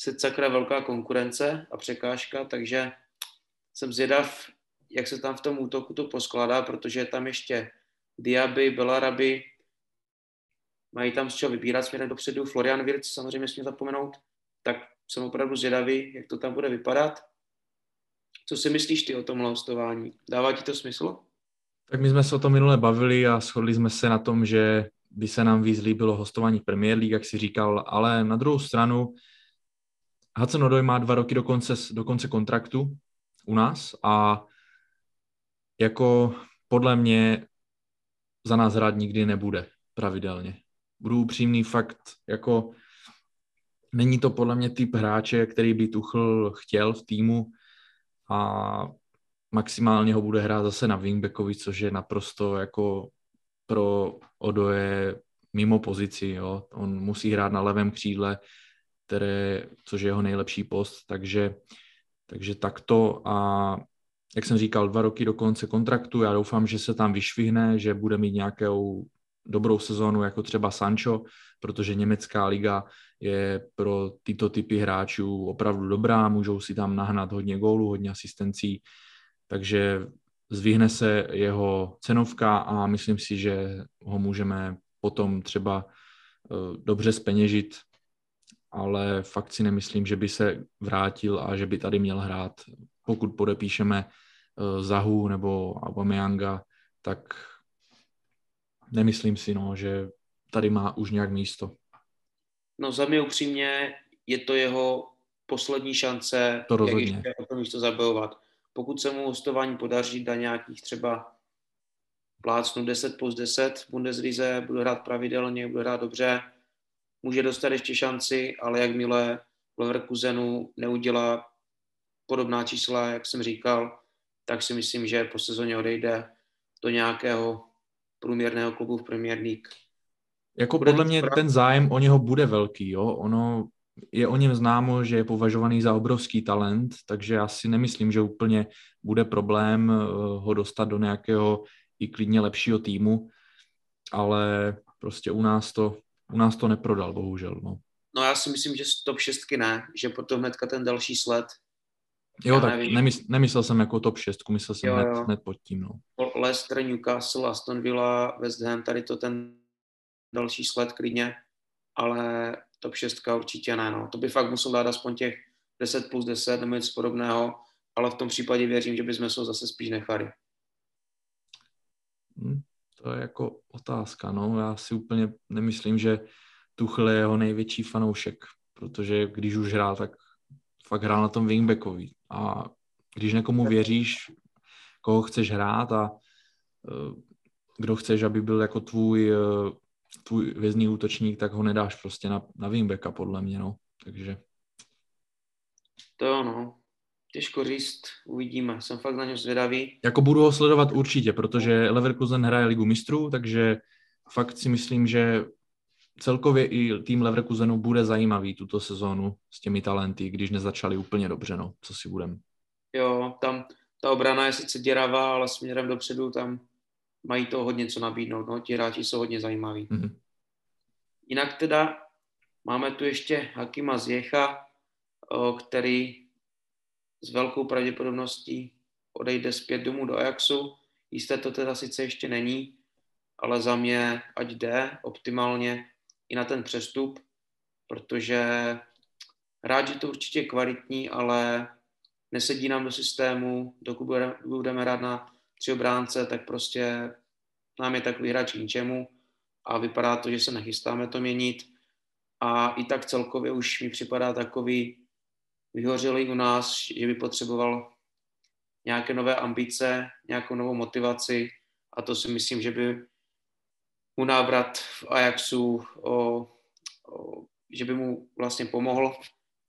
se sakra velká konkurence a překážka, takže jsem zvědav, jak se tam v tom útoku to poskládá, protože je tam ještě Diaby, Belaraby, mají tam z čeho vybírat směrem dopředu, Florian Wirtz samozřejmě smím zapomenout, tak jsem opravdu zvědavý, jak to tam bude vypadat. Co si myslíš ty o tom hostování? Dává ti to smysl? Tak my jsme se o tom minule bavili a shodli jsme se na tom, že by se nám víc líbilo hostování Premier League, jak si říkal, ale na druhou stranu Hudson má dva roky do konce, do konce kontraktu u nás a jako podle mě za nás hrát nikdy nebude pravidelně. Budu upřímný fakt, jako není to podle mě typ hráče, který by Tuchl chtěl v týmu a maximálně ho bude hrát zase na wingbackovi, což je naprosto jako pro Odoje mimo pozici, jo. On musí hrát na levém křídle, které, což je jeho nejlepší post, takže, takže takto a jak jsem říkal, dva roky do konce kontraktu, já doufám, že se tam vyšvihne, že bude mít nějakou dobrou sezónu, jako třeba Sancho, protože německá liga je pro tyto typy hráčů opravdu dobrá, můžou si tam nahnat hodně gólů, hodně asistencí, takže zvihne se jeho cenovka a myslím si, že ho můžeme potom třeba eh, dobře speněžit, ale fakt si nemyslím, že by se vrátil a že by tady měl hrát. Pokud podepíšeme eh, Zahu nebo Aubameyanga, tak nemyslím si, no, že tady má už nějak místo. No za mě upřímně je to jeho poslední šance, to jak ještě o to místo zabojovat. Pokud se mu hostování podaří dá nějakých třeba plácnu 10 plus 10 v Bundeslize, bude hrát pravidelně, bude hrát dobře, může dostat ještě šanci, ale jakmile Leverkusenu neudělá podobná čísla, jak jsem říkal, tak si myslím, že po sezóně odejde do nějakého průměrného klubu v Premier League. Jako bude podle mě ten zájem o něho bude velký, jo. Ono je o něm známo, že je považovaný za obrovský talent, takže já si nemyslím, že úplně bude problém eh, ho dostat do nějakého i klidně lepšího týmu, ale prostě u nás to, u nás to neprodal, bohužel. No. no já si myslím, že top 6 ne, že potom hnedka ten další sled. Jo, já tak nemysl, nemyslel jsem jako top 6, myslel jsem jo, hned, jo. hned pod tím. No. Leicester, Newcastle, Aston Villa, West Ham, tady to ten další sled klidně, ale top 6 určitě ne. No. To by fakt musel dát aspoň těch 10 plus 10 nebo něco podobného, ale v tom případě věřím, že bychom se ho zase spíš nechali. Hmm, to je jako otázka, no. Já si úplně nemyslím, že Tuchl je jeho největší fanoušek, protože když už hrál, tak fakt hrál na tom wingbackovi. A když někomu věříš, koho chceš hrát a uh, kdo chceš, aby byl jako tvůj uh, tvůj vězný útočník, tak ho nedáš prostě na, na wingbacka, podle mě, no. Takže... To jo, no. Těžko říct, uvidíme. Jsem fakt na něj zvědavý. Jako budu ho sledovat určitě, protože Leverkusen hraje ligu mistrů, takže fakt si myslím, že celkově i tým Leverkusenu bude zajímavý tuto sezónu s těmi talenty, když nezačali úplně dobře, no, co si budem. Jo, tam ta obrana je sice děravá, ale směrem dopředu tam mají to hodně co nabídnout. No, ti hráči jsou hodně zajímaví. Mm-hmm. Jinak teda máme tu ještě Hakima Zjecha, který s velkou pravděpodobností odejde zpět domů do Ajaxu. Jisté to teda sice ještě není, ale za mě ať jde optimálně i na ten přestup, protože hráč je to určitě kvalitní, ale nesedí nám do systému, dokud budeme hrát na tři obránce, tak prostě nám je takový hráč k ničemu a vypadá to, že se nechystáme to měnit. A i tak celkově už mi připadá takový vyhořelý u nás, že by potřeboval nějaké nové ambice, nějakou novou motivaci a to si myslím, že by mu návrat v Ajaxu, o, o, že by mu vlastně pomohl,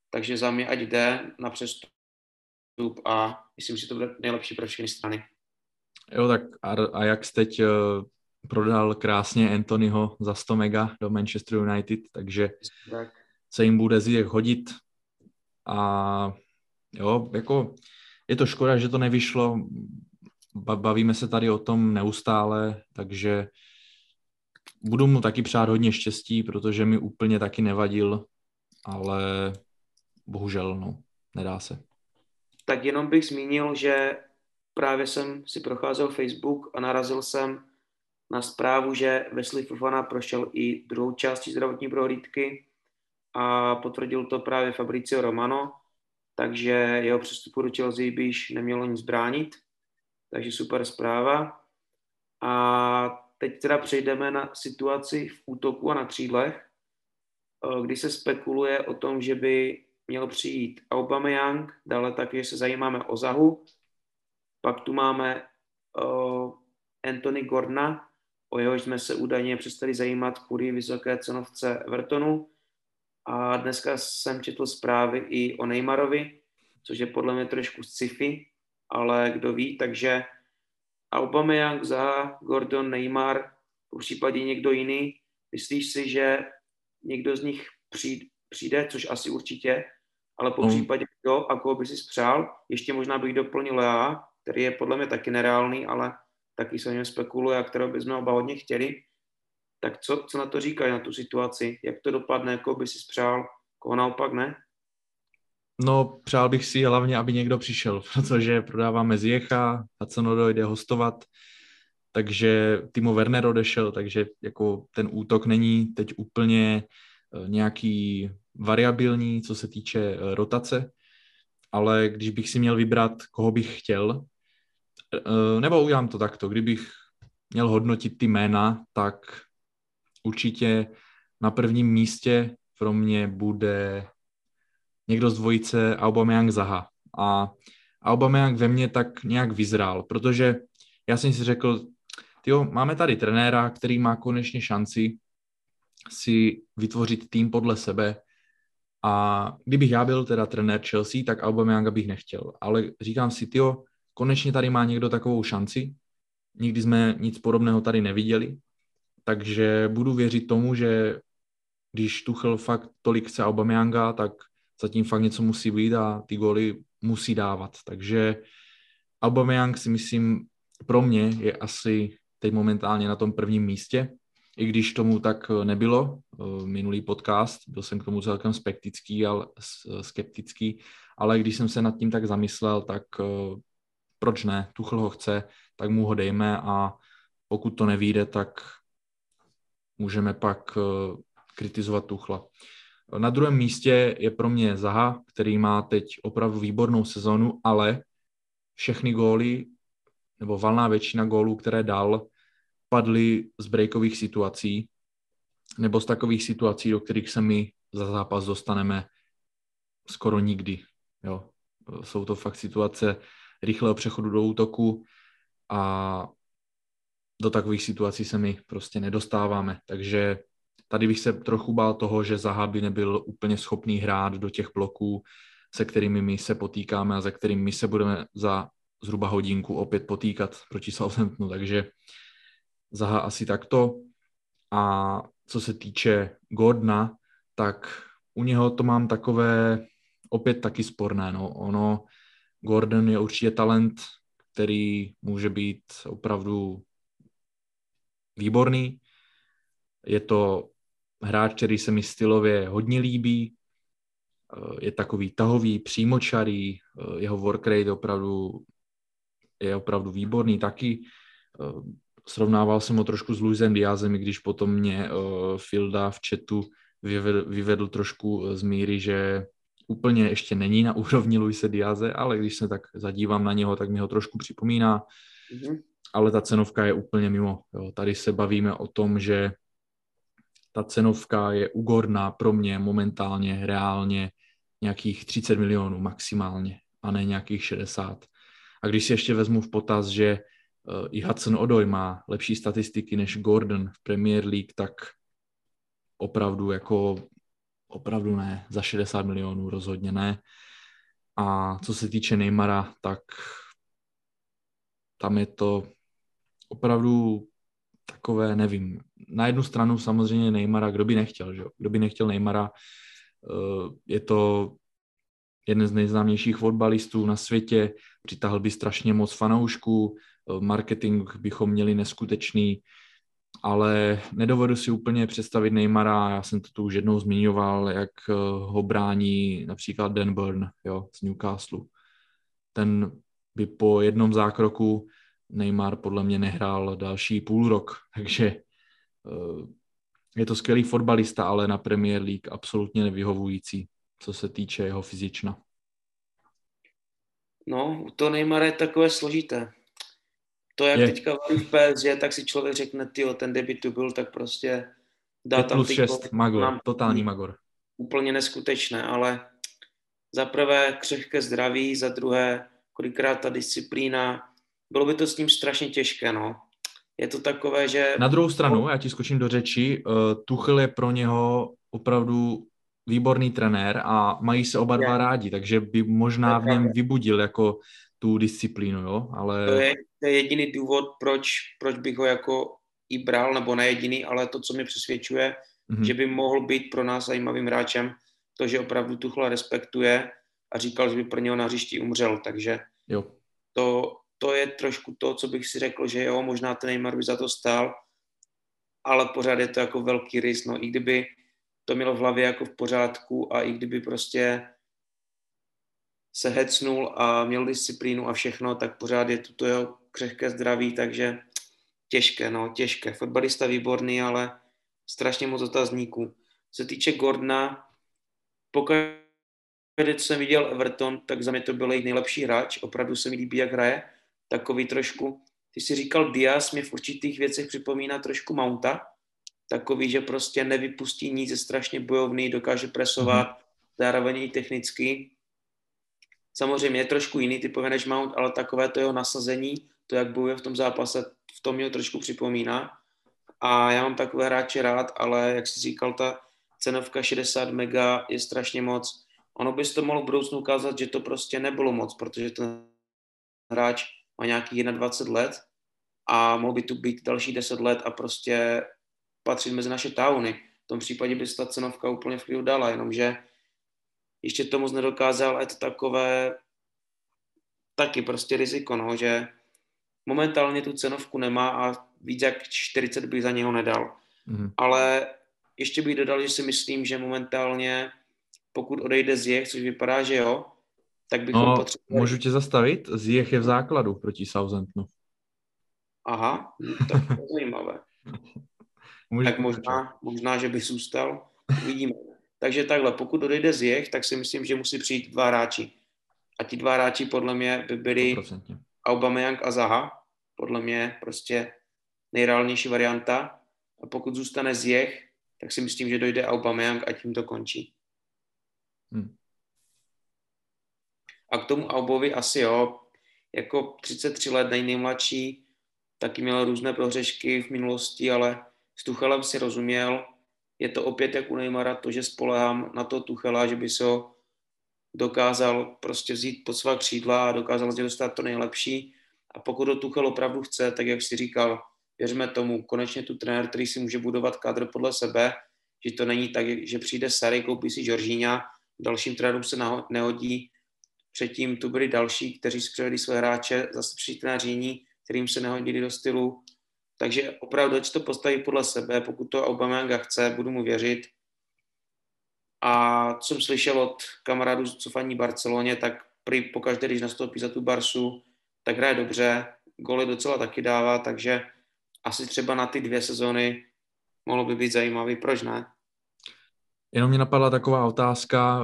takže za mě ať jde na přestup a myslím, že to bude nejlepší pro všechny strany. Jo, tak Ajax teď uh, prodal krásně Anthonyho za 100 mega do Manchester United, takže tak. se jim bude Ziyech hodit a jo, jako je to škoda, že to nevyšlo, bavíme se tady o tom neustále, takže budu mu taky přát hodně štěstí, protože mi úplně taky nevadil, ale bohužel, no, nedá se. Tak jenom bych zmínil, že právě jsem si procházel Facebook a narazil jsem na zprávu, že Wesley Fofana prošel i druhou části zdravotní prohlídky a potvrdil to právě Fabricio Romano, takže jeho přestupu do Chelsea by již nemělo nic bránit, takže super zpráva. A teď teda přejdeme na situaci v útoku a na křídlech, eh, kdy se spekuluje o tom, že by měl přijít Aubameyang, dále taky, že se zajímáme o Zahu, pak tu máme uh, Anthony Gordona, o jehož jsme se údajně přestali zajímat kvůli vysoké cenovce Evertonu. A dneska jsem četl zprávy i o Neymarovi, což je podle mě trošku sci-fi, ale kdo ví, takže Aubameyang, za Gordon, Neymar, v případě někdo jiný, myslíš si, že někdo z nich přijde, přijde což asi určitě, ale po mm. případě kdo a koho by si spřál, ještě možná bych doplnil Lea, který je podle mě taky nereálný, ale taky se o něm spekuluje a kterého bychom oba hodně chtěli. Tak co, co na to říkají, na tu situaci? Jak to dopadne, jako by si spřál, koho naopak ne? No, přál bych si hlavně, aby někdo přišel, protože prodáváme Ziecha, Hudson jde hostovat, takže Timo Werner odešel, takže jako ten útok není teď úplně eh, nějaký variabilní, co se týče eh, rotace, ale když bych si měl vybrat, koho bych chtěl, eh, nebo udělám to takto, kdybych měl hodnotit ty jména, tak určitě na prvním místě pro mě bude někdo z dvojice Aubameyang Zaha. A Aubameyang ve mně tak nějak vyzrál, protože já jsem si řekl, tyjo, máme tady trenéra, který má konečně šanci si vytvořit tým podle sebe, a kdybych já byl teda trenér Chelsea, tak Aubameyanga bych nechtěl. Ale říkám si, tyjo, konečně tady má někdo takovou šanci. Nikdy jsme nic podobného tady neviděli. Takže budu věřit tomu, že když Tuchel fakt tolik chce Aubameyanga, tak zatím fakt něco musí být a ty góly musí dávat. Takže Aubameyang si myslím, pro mě je asi teď momentálně na tom prvním místě i když tomu tak eh, nebylo, eh, minulý podcast, byl jsem k tomu celkem skeptický, ale, skeptický, ale když jsem se nad tím tak zamyslel, tak eh, proč ne, Tuchl ho chce, tak mu ho dejme a pokud to nevíde, tak můžeme pak kritizovat Tuchla. Na druhém místě je pro mě Zaha, který má teď opravdu výbornou sezonu, ale všechny góly, nebo valná většina gólů, které dal, padli z breakových situací nebo z takových situací, do kterých se my za zápas dostaneme skoro nikdy. Jo. Jsou to fakt situace rychlého přechodu do útoku a do takových situací se my prostě nedostáváme. Takže tady bych se trochu bál toho, že Zaha by nebyl úplně schopný hrát do těch bloků, se kterými my se potýkáme a za kterými my se budeme za zhruba hodinku opět potýkat proti Southamptonu. Takže Zaha asi takto. A co se týče Gordona, tak u něho to mám takové opět taky sporné. No. Ono, Gordon je určitě talent, který může být opravdu výborný. Je to hráč, který se mi stylově hodně líbí. Je takový tahový, přímočarý, jeho work rate opravdu, je opravdu výborný taky srovnával jsem ho trošku s Luisem Diazem, i když potom mě Filda v chatu vyvedl, vyvedl trošku eh, z míry, že úplně ještě není na úrovni Luise Diaze, ale když se tak zadívám na něho, tak mi ho trošku připomíná. Mm-hmm. Ale ta cenovka je úplně mimo. Jo. Tady se bavíme o tom, že ta cenovka je ugorná pro mě momentálně, reálně nějakých 30 milionů maximálně a ne nějakých 60. A když si ještě vezmu v potaz, že i Hudson Odoi má lepší statistiky než Gordon v Premier League, tak opravdu jako opravdu ne, za 60 milionů rozhodně ne. A co se týče Neymara, tak tam je to opravdu takové, nevím. Na jednu stranu samozřejmě Neymara, kdo by nechtěl, že? kdo by nechtěl Neymara, eh, je to jeden z nejznámějších fotbalistů na světě, přitahl by strašně moc fanoušků, Eh, marketing bychom měli neskutečný, ale nedovedu si úplně představit Neymara, já jsem to tu už jednou zmiňoval, jak eh, ho brání například Dan Burn jo, z Newcastle. Ten by po jednom zákroku Neymar podle mě nehrál další půl rok, takže eh, je to skvělý fotbalista, ale na Premier League absolutně nevyhovující, co se týče jeho fyzična. No, to Neymar je takové složité. To, jak je. teďka v PSG, tak si člověk řekne, ty ten debit tu byl, tak prostě dá tam plus 6, magor, totální magor. Úplně neskutečné, ale za prvé křehké zdraví, za druhé kolikrát ta disciplína, bylo by to s ním strašně těžké, no. Je to takové, že... Na druhou stranu, já ti skočím do řeči, uh, Tuchel je pro něho opravdu výborný trenér a mají se oba dva rádi, takže by možná v něm vybudil jako tu disciplínu, jo, ale... To je, to je jediný důvod, proč, proč bych ho jako i bral, nebo ne jediný, ale to, co mi přesvědčuje, mm-hmm. že by mohl být pro nás zajímavým hráčem, to, že opravdu Tuchla respektuje a říkal, že by pro něho na hřišti umřel, takže jo. To, to je trošku to, co bych si řekl, že jo, možná ten Neymar by za to stál, ale pořád je to jako velký rys, no i kdyby to mělo v hlavě jako v pořádku a i kdyby prostě se hecnul a měl disciplínu a všechno, tak pořád je to jeho křehké zdraví, takže těžké, no, těžké. Fotbalista výborný, ale strašně moc otazníků. Co se týče Gordona, pokud jsem viděl Everton, tak za mě to byl jejich nejlepší hráč, opravdu se mi líbí, jak hraje, takový trošku, ty jsi říkal Diaz, mě v určitých věcech připomíná trošku Mounta, takový, že prostě nevypustí nic, je strašně bojovný, dokáže presovat, mm. zároveň i technicky. Samozřejmě je trošku jiný typově než Mount, ale takové to jeho nasazení, to, jak bojuje v tom zápase, v tom mě trošku připomíná. A já mám takové hráče rád, ale jak jsi říkal, ta cenovka 60 mega je strašně moc. Ono by to mohlo v budoucnu ukázat, že to prostě nebylo moc, protože ten hráč má nějakých 21 let a mohl by tu být další 10 let a prostě patřit mezi naše towny. V tom případě by se ta cenovka úplně v klidu dala, jenomže ještě to moc nedokázal a je to takové taky prostě riziko, no, že momentálně tu cenovku nemá a víc jak 40 bych za něho nedal. Mm. Ale ještě bych dodal, že si myslím, že momentálně pokud odejde z Jech, což vypadá, že jo, tak bychom no, potřebovali... Můžu tě zastavit? Ziyech je v základu proti Southamptonu. Aha, tak to je zajímavé. tak možná, možná, že by zůstal. Uvidíme. Takže takhle, pokud odejde Jech, tak si myslím, že musí přijít dva hráči. A ti dva hráči podle mě by byli 100%. Aubameyang a Zaha. Podle mě prostě nejreálnější varianta. A pokud zůstane Jech, tak si myslím, že dojde Aubameyang a tím to končí. Hmm. A k tomu Aubovi asi jo, jako 33 let, nejmladší, taky měl různé prohřešky v minulosti, ale s Tuchelem si rozuměl. Je to opět jak u Neymara to, že spolehám na to Tuchela, že by se ho dokázal prostě vzít pod svá křídla a dokázal z něj dostat to nejlepší. A pokud to Tuchel opravdu chce, tak jak si říkal, věřme tomu, konečně tu trenér, který si může budovat kádr podle sebe, že to není tak, že přijde Sary, koupí si Žoržíňa, dalším trenérům se nehodí. Předtím tu byli další, kteří si přivedli své hráče, zase při trenéřiní, kterým se nehodili do stylu takže opravdu, ať to postaví podle sebe, pokud to Aubameyanga chce, budu mu věřit. A co jsem slyšel od kamarádů, co faní Barceloně, tak prý pokaždé, když nastoupí za tu Barsu, tak hraje dobře, goly docela taky dává, takže asi třeba na ty dvě sezóny mohlo by být zajímavý, proč ne? Jenom mě napadla taková otázka,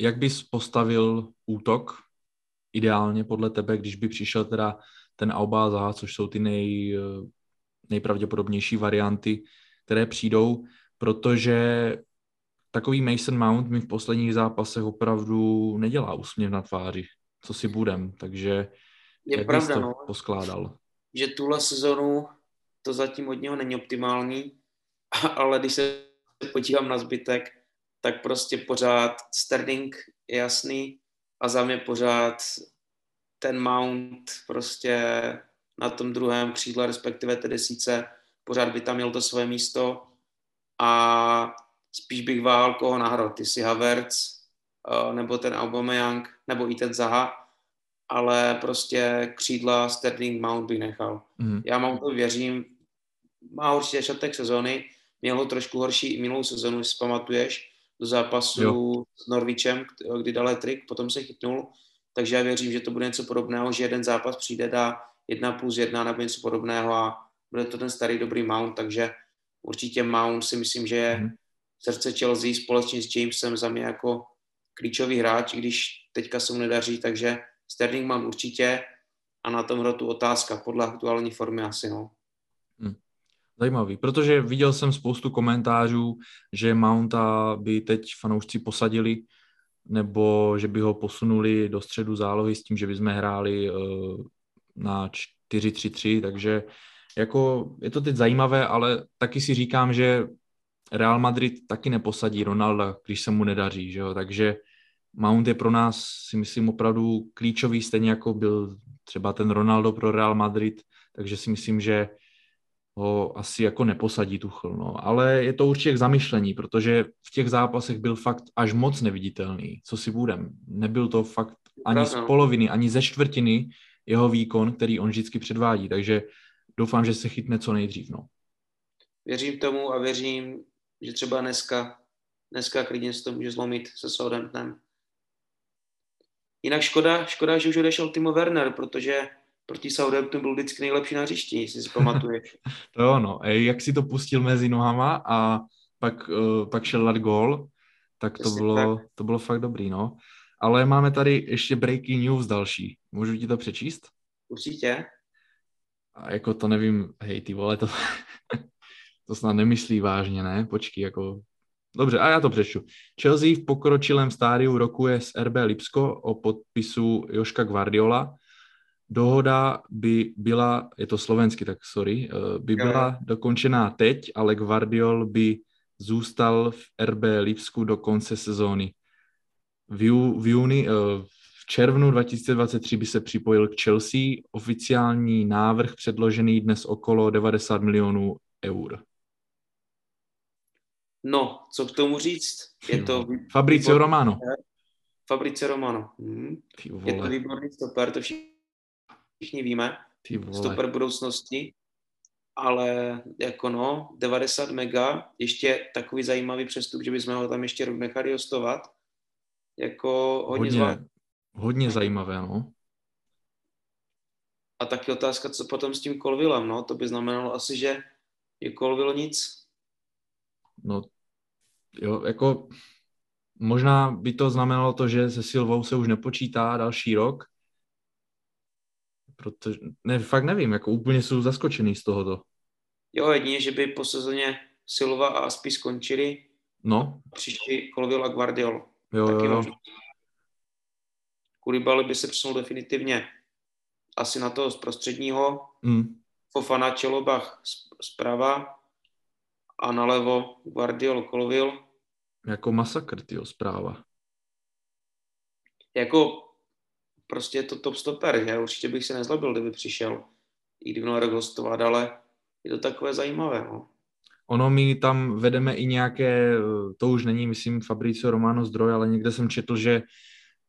jak bys postavil útok ideálně podle tebe, když by přišel teda ten Alba Zaha, což jsou ty nej, nejpravděpodobnější varianty, které přijdou, protože takový Mason Mount mi v posledních zápasech opravdu nedělá úsměv na tváři, co si budem, takže je jak pravda, to no, poskládal? Že tuhle sezonu to zatím od něho není optimální, ale když se podívám na zbytek, tak prostě pořád Sterling je jasný a za mě pořád ten Mount prostě na tom druhém křídle, respektive té desíce, pořád by tam měl to své místo a spíš bych váhal koho nahrát, si Havertz, eh, nebo ten Aubameyang, nebo i ten Zaha, ale prostě křídla Sterling Mount bych nechal. Mm. Já to věřím, má horší začátek sezóny, měl ho trošku horší i minulou sezonu, jestli pamatuješ, do zápasu jo. s Norvičem, kdy dal trik, potom se chytnul, takže já věřím, že to bude něco podobného, že jeden zápas přijde, dá jedna plus jedna nebo něco podobného a bude to ten starý dobrý Mount, takže určitě Mount si myslím, že je mm. srdce Chelsea společně s Jamesem za mě jako klíčový hráč, i když teďka se mu nedaří, takže Sterling mám určitě a na tom hrotu otázka, podle aktuální formy asi, no. Zajímavý, protože viděl jsem spoustu komentářů, že Mounta by teď fanoušci posadili, nebo že by ho posunuli do středu zálohy s tím, že bychom hráli uh, na 4-3-3, takže jako je to teď zajímavé, ale taky si říkám, že Real Madrid taky neposadí Ronalda, když se mu nedaří, že jo? takže Mount je pro nás, si myslím, opravdu klíčový, stejně jako byl třeba ten Ronaldo pro Real Madrid, takže si myslím, že ho asi jako neposadí Tuchl, no. Ale je to určitě k zamyšlení, protože v těch zápasech byl fakt až moc neviditelný, co si budem. Nebyl to fakt ani z poloviny, ani ze čtvrtiny jeho výkon, který on vždycky předvádí, takže doufám, že se chytne co nejdřív, no. Věřím tomu a věřím, že třeba dneska, dneska klidně se to může zlomit se Southamptonem. Jinak škoda, škoda, že už odešel Timo Werner, protože proti Southamptonu byl vždycky nejlepší na hřišti, jestli si pamatuješ. to jo, no. Ej, jak si to pustil mezi nohama a pak, uh, pak šel dát gól, tak to bylo, tak. to bylo fakt dobrý, no. Ale máme tady ještě breaking news další. Můžu ti to přečíst? Určitě. A jako to nevím, hej ty vole, to, to snad nemyslí vážně, ne? Počkej, jako Dobře, a já to přečtu. Chelsea v pokročilém stádiu rokuje s RB Lipsko o podpisu Joška Guardiola. Dohoda by byla, je to slovensky, tak sorry, eh, by byla dokončená teď, ale Guardiol by zůstal v RB Lipsku do konce sezóny. V, jú, v júni, eh, v červnu 2023 by se připojil k Chelsea. Oficiální návrh předložený dnes okolo 90 milionů eur. No, co k tomu říct? Je to... Fabricio Romano. Fabricio Romano. Hmm. Je to výborný stoper, to všichni víme. Stoper budoucnosti. Ale jako no, 90 mega, ještě takový zajímavý přestup, že bychom ho tam ještě rok nechali hostovat. Jako hodně, hodně, hodně zajímavé, no. A taky otázka, co potom s tím Kolvilem, no, to by znamenalo asi, že je Kolvil nic, No, jo, jako možná by to znamenalo to, že se Silvou se už nepočítá další rok, protože, ne, fakt nevím, jako úplně jsou zaskočený z tohoto. Jo, jedině, že by po sezóně Silva a Aspi skončili. No. Příští Colville a Guardiol. Jo, Taky jo, jo. By se přesunul definitivně asi na toho z prostředního. Mm. Fofana Čelobach zprava a nalevo Guardiol Colville. Jako masakr, tyjo, zpráva. Jako prostě je to top stoper, že? Určitě bych se nezlobil, kdyby přišel, i kdyby měl rok hostovat, ale je to takové zajímavé, no. Ono my tam vedeme i nějaké, to už není, myslím, Fabricio Romano zdroj, ale někde jsem četl, že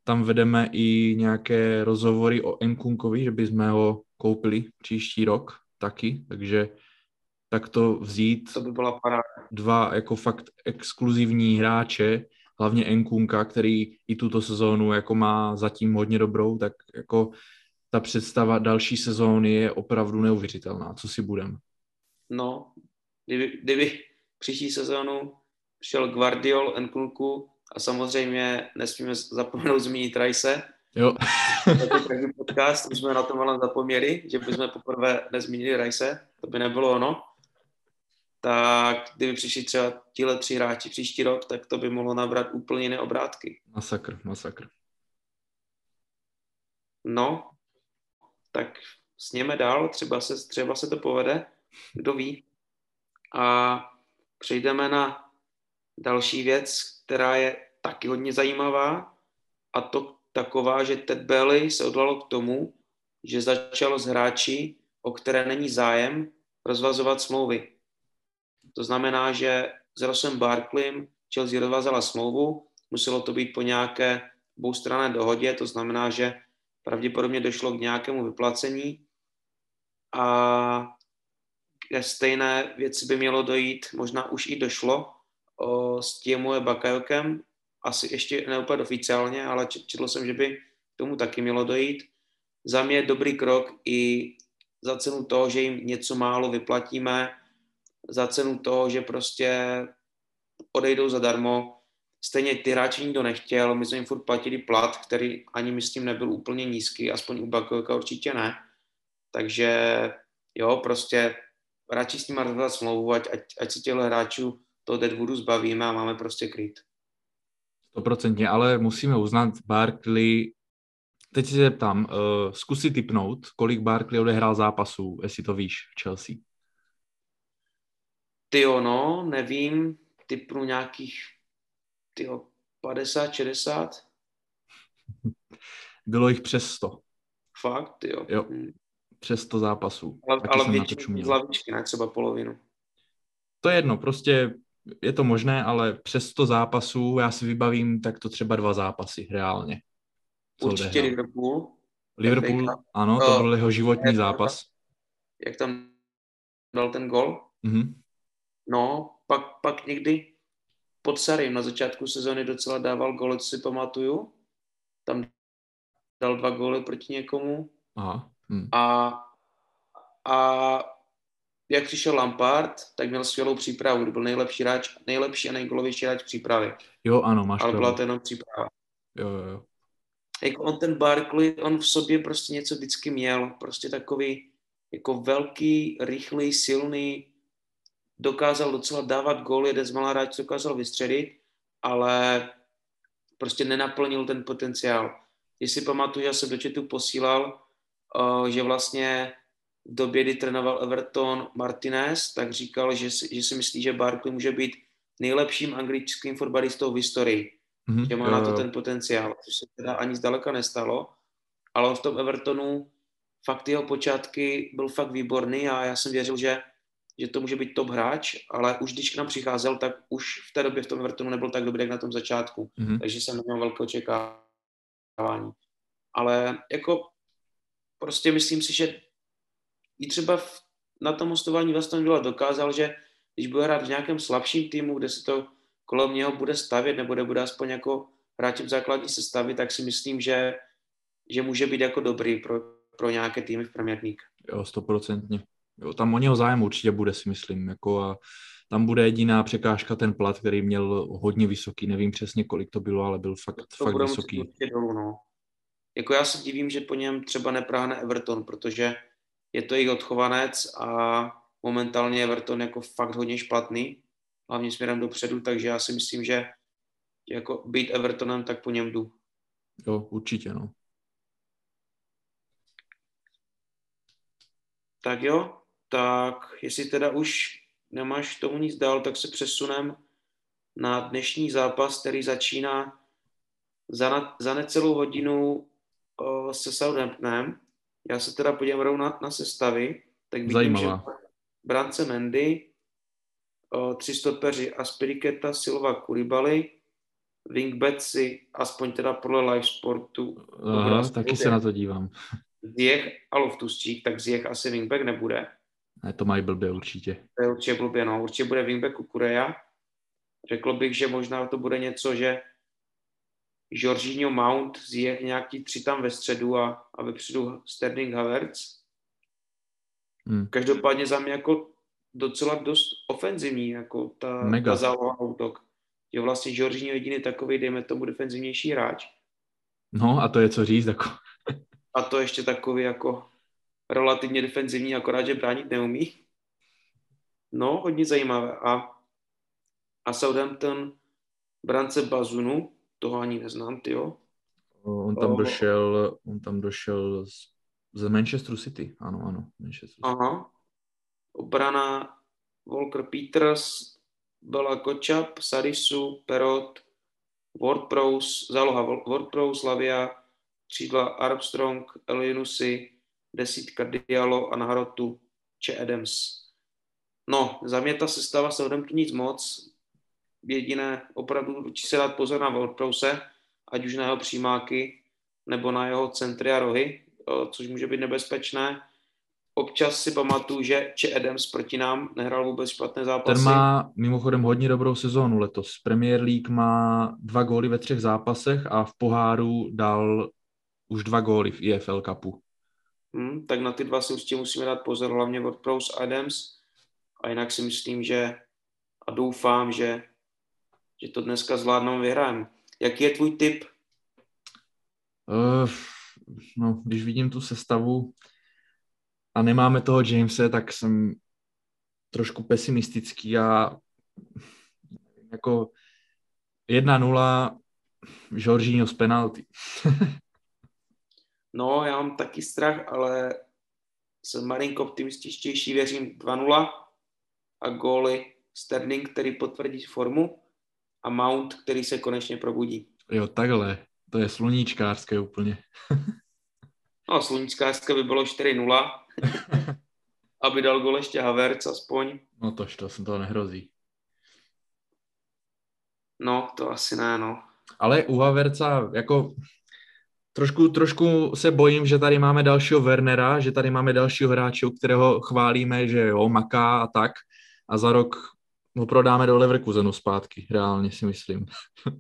tam vedeme i nějaké rozhovory o Enkunkovi, že bychom ho koupili příští rok taky, takže tak to vzít to by byla paráda. dva jako fakt exkluzivní hráče, hlavně Enkunka, který i tuto sezónu jako má zatím hodně dobrou, tak jako ta představa další sezóny je opravdu neuvěřitelná. Co si budem? No, kdyby, kdyby příští sezónu šel Guardiol, Enkunku a samozřejmě nesmíme zapomenout zmínit Rice. Jo. Takový podcast, už jsme na tom ale zapomněli, že bychom poprvé nezmínili Rice, to by nebylo ono tak kdyby přišli třeba tihle tři hráči příští rok, tak to by mohlo nabrat úplně jiné obrátky. Masakr, masakr. No, tak sněme dál, třeba se, třeba se to povede, kdo ví. A přejdeme na další věc, která je taky hodně zajímavá a to taková, že Ted Belly se odlalo k tomu, že začalo s hráči, o které není zájem, rozvazovat smlouvy. To znamená, že s Rossem Barkleym Chelsea rozvázala smlouvu, muselo to být po nějaké dvoustranné dohodě, to znamená, že pravděpodobně došlo k nějakému vyplacení a ke stejné věci by mělo dojít, možná už i došlo o, s Tiemue Bakajokem, asi ještě neúplně oficiálně, ale četl jsem, že by k tomu taky mělo dojít. Za mě dobrý krok i za cenu toho, že jim něco málo vyplatíme, za cenu toho, že prostě odejdou zadarmo. stejně ty hráči nikdo nechtěl, my jsme jim furt platili plat, který ani myslím nebyl úplně nízký, aspoň u Bakojka určitě ne. Takže jo, prostě radši s ním rozhodovat smlouvu, ať, ať, ať si těchto hráčů toho Deadwoodu zbavíme a máme prostě klid. Stoprocentně, ale musíme uznat, Barkley, teď se zeptám, uh, zkus si typnout, kolik Barkley odehrál zápasů, jestli to víš, v Chelsea. Ty no, nevím, typnu nějakých tyjo, 50, 60. Bylo jich přes 100. Fakt, jo. Jo, hmm. přes 100 zápasů. Ale, ale většinou z lavičky, ne třeba polovinu. To je jedno, prostě je to možné, ale přes 100 zápasů já si vybavím tak to třeba dva zápasy reálně. Určitě odehrál. Liverpool. Liverpool, ano, to byl jeho životní zápas. Jak tam dal ten gol. Mm-hmm. No, pak, pak někdy pod Sarym na začátku sezóny docela dával gole, co si pamatuju. Tam dal dva góly proti někomu. Aha. Hm. A, a jak přišel Lampard, tak měl skvělou přípravu, byl nejlepší hráč, nejlepší a nejgolovější hráč přípravy. Jo, ano, máš Ale byla to jenom příprava. Jo, jo, jo. Jako on ten Barkley, on v sobě prostě něco vždycky měl, prostě takový jako velký, rychlý, silný, dokázal docela dávat gól, jeden z malá dokázal vystředit, ale prostě nenaplnil ten potenciál. Jestli pamatuju, já jsem do četu posílal, uh, že vlastně v době, kdy trénoval Everton Martinez, tak říkal, že si, že si myslí, že Barkley může být nejlepším anglickým fotbalistou v historii. Mm-hmm. Že má na to ten potenciál, což se teda ani zdaleka nestalo. Ale on v tom Evertonu fakt jeho počátky byl fakt výborný a já jsem věřil, že, že to může být top hráč, ale už když k nám přicházel, tak už v té době v tom Evertonu nebyl tak dobrý, jak na tom začátku. Mm-hmm. Takže jsem neměl velké očekávání. Ale jako prostě myslím si, že i třeba v, na tom hostování Aston Villa dokázal, že když bude hrát v nějakém slabším týmu, kde se to kolem něho bude stavět, nebo kde bude aspoň jako hráčem základní sestavy, tak si myslím, že, že může být jako dobrý pro, pro nějaké týmy v Premier League. Jo, stoprocentně. Jo, tam o něho zájem určitě bude, si myslím. Jako a tam bude jediná překážka ten plat, který měl hodně vysoký. Nevím přesně, kolik to bylo, ale byl fakt, to fakt vysoký. Dolů, no. Jako já se divím, že po něm třeba nepráhne Everton, protože je to jejich odchovanec a momentálně Everton jako fakt hodně špatný, hlavně směrem dopředu, takže já si myslím, že jako být Evertonem, tak po něm jdu. Jo, určitě, no. Tak jo, tak jestli teda už nemáš tomu nic dál, tak se přesunem na dnešní zápas, který začíná za, na, za necelou hodinu o, se Southamptonem. Já se teda podívám rovnou na, sestavy, tak vidím, Zajímavá. že brance Mendy, o, tři stopeři Aspiriketa, Silva, Kuribali, wingbacki, aspoň teda podle live sportu. Aha, taky se na to dívám. Zjech a Loftusčík, tak Zjech asi wingback nebude. Ne, to mají blbě určitě. To je určitě blbě, no. Určitě bude wingback Kukureja. Řekl bych, že možná to bude něco, že Jorginho Mount, zje nějaký tři tam ve středu a, a vepředu Sterling Havertz. Hmm. Každopádně za mě jako docela dost ofenzivní, jako ta, Mega. ta záloha útok. Je vlastně Jorginho jediný takový, dejme tomu, defenzivnější hráč. No a to je co říct, jako. a to ještě takový jako relativně defenzivní, akorát, že bránit neumí. No, hodně zajímavé. A, a Southampton brance Bazunu, toho ani neznám, ty jo. On tam došel, on tam došel z, z Manchesteru City, ano, ano. Manchester City. Aha. Obrana Walker Peters, Bela Kočap, Sarisu, Perot, WordPress, záloha WordPress, Slavia, křídla Armstrong, Elinusi, desítka Diallo a na hrotu Che Adams. No, za mě ta sestava se tu nic moc. Jediné, opravdu určitě se dát pozor na WordPresse, ať už na jeho přímáky, nebo na jeho centry a rohy, což může být nebezpečné. Občas si pamatuju, že Che Adams proti nám nehrál vůbec špatné zápasy. Ten má mimochodem hodně dobrou sezónu letos. Premier League má dva góly ve třech zápasech a v poháru dal už dva góly v EFL Cupu. Hmm, tak na ty dva si určitě musíme dát pozor, hlavně WordPress Adams. A jinak si myslím, že a doufám, že, že to dneska zvládnou vyhrajeme. Jaký je tvůj tip? Uh, no, když vidím tu sestavu a nemáme toho Jamese, tak jsem trošku pesimistický a jako 1-0 Jorginho z penalty. no, já mám taky strach, ale jsem malinko optimističtější, věřím 2-0 a góly Sterling, který potvrdí formu a Mount, který se konečně probudí. Jo, takhle. To je sluníčkářské úplně. no, sluníčkářské by bylo 4-0, aby dal gol ještě Havertz aspoň. No tož, to jsem toho nehrozí. No, to asi ne, no. Ale u Haverca jako trošku, trošku se bojím, že tady máme dalšího Wernera, že tady máme dalšího hráče, kterého chválíme, že jo, maká a tak. A za rok ho prodáme do Leverkusenu zpátky, reálně si myslím.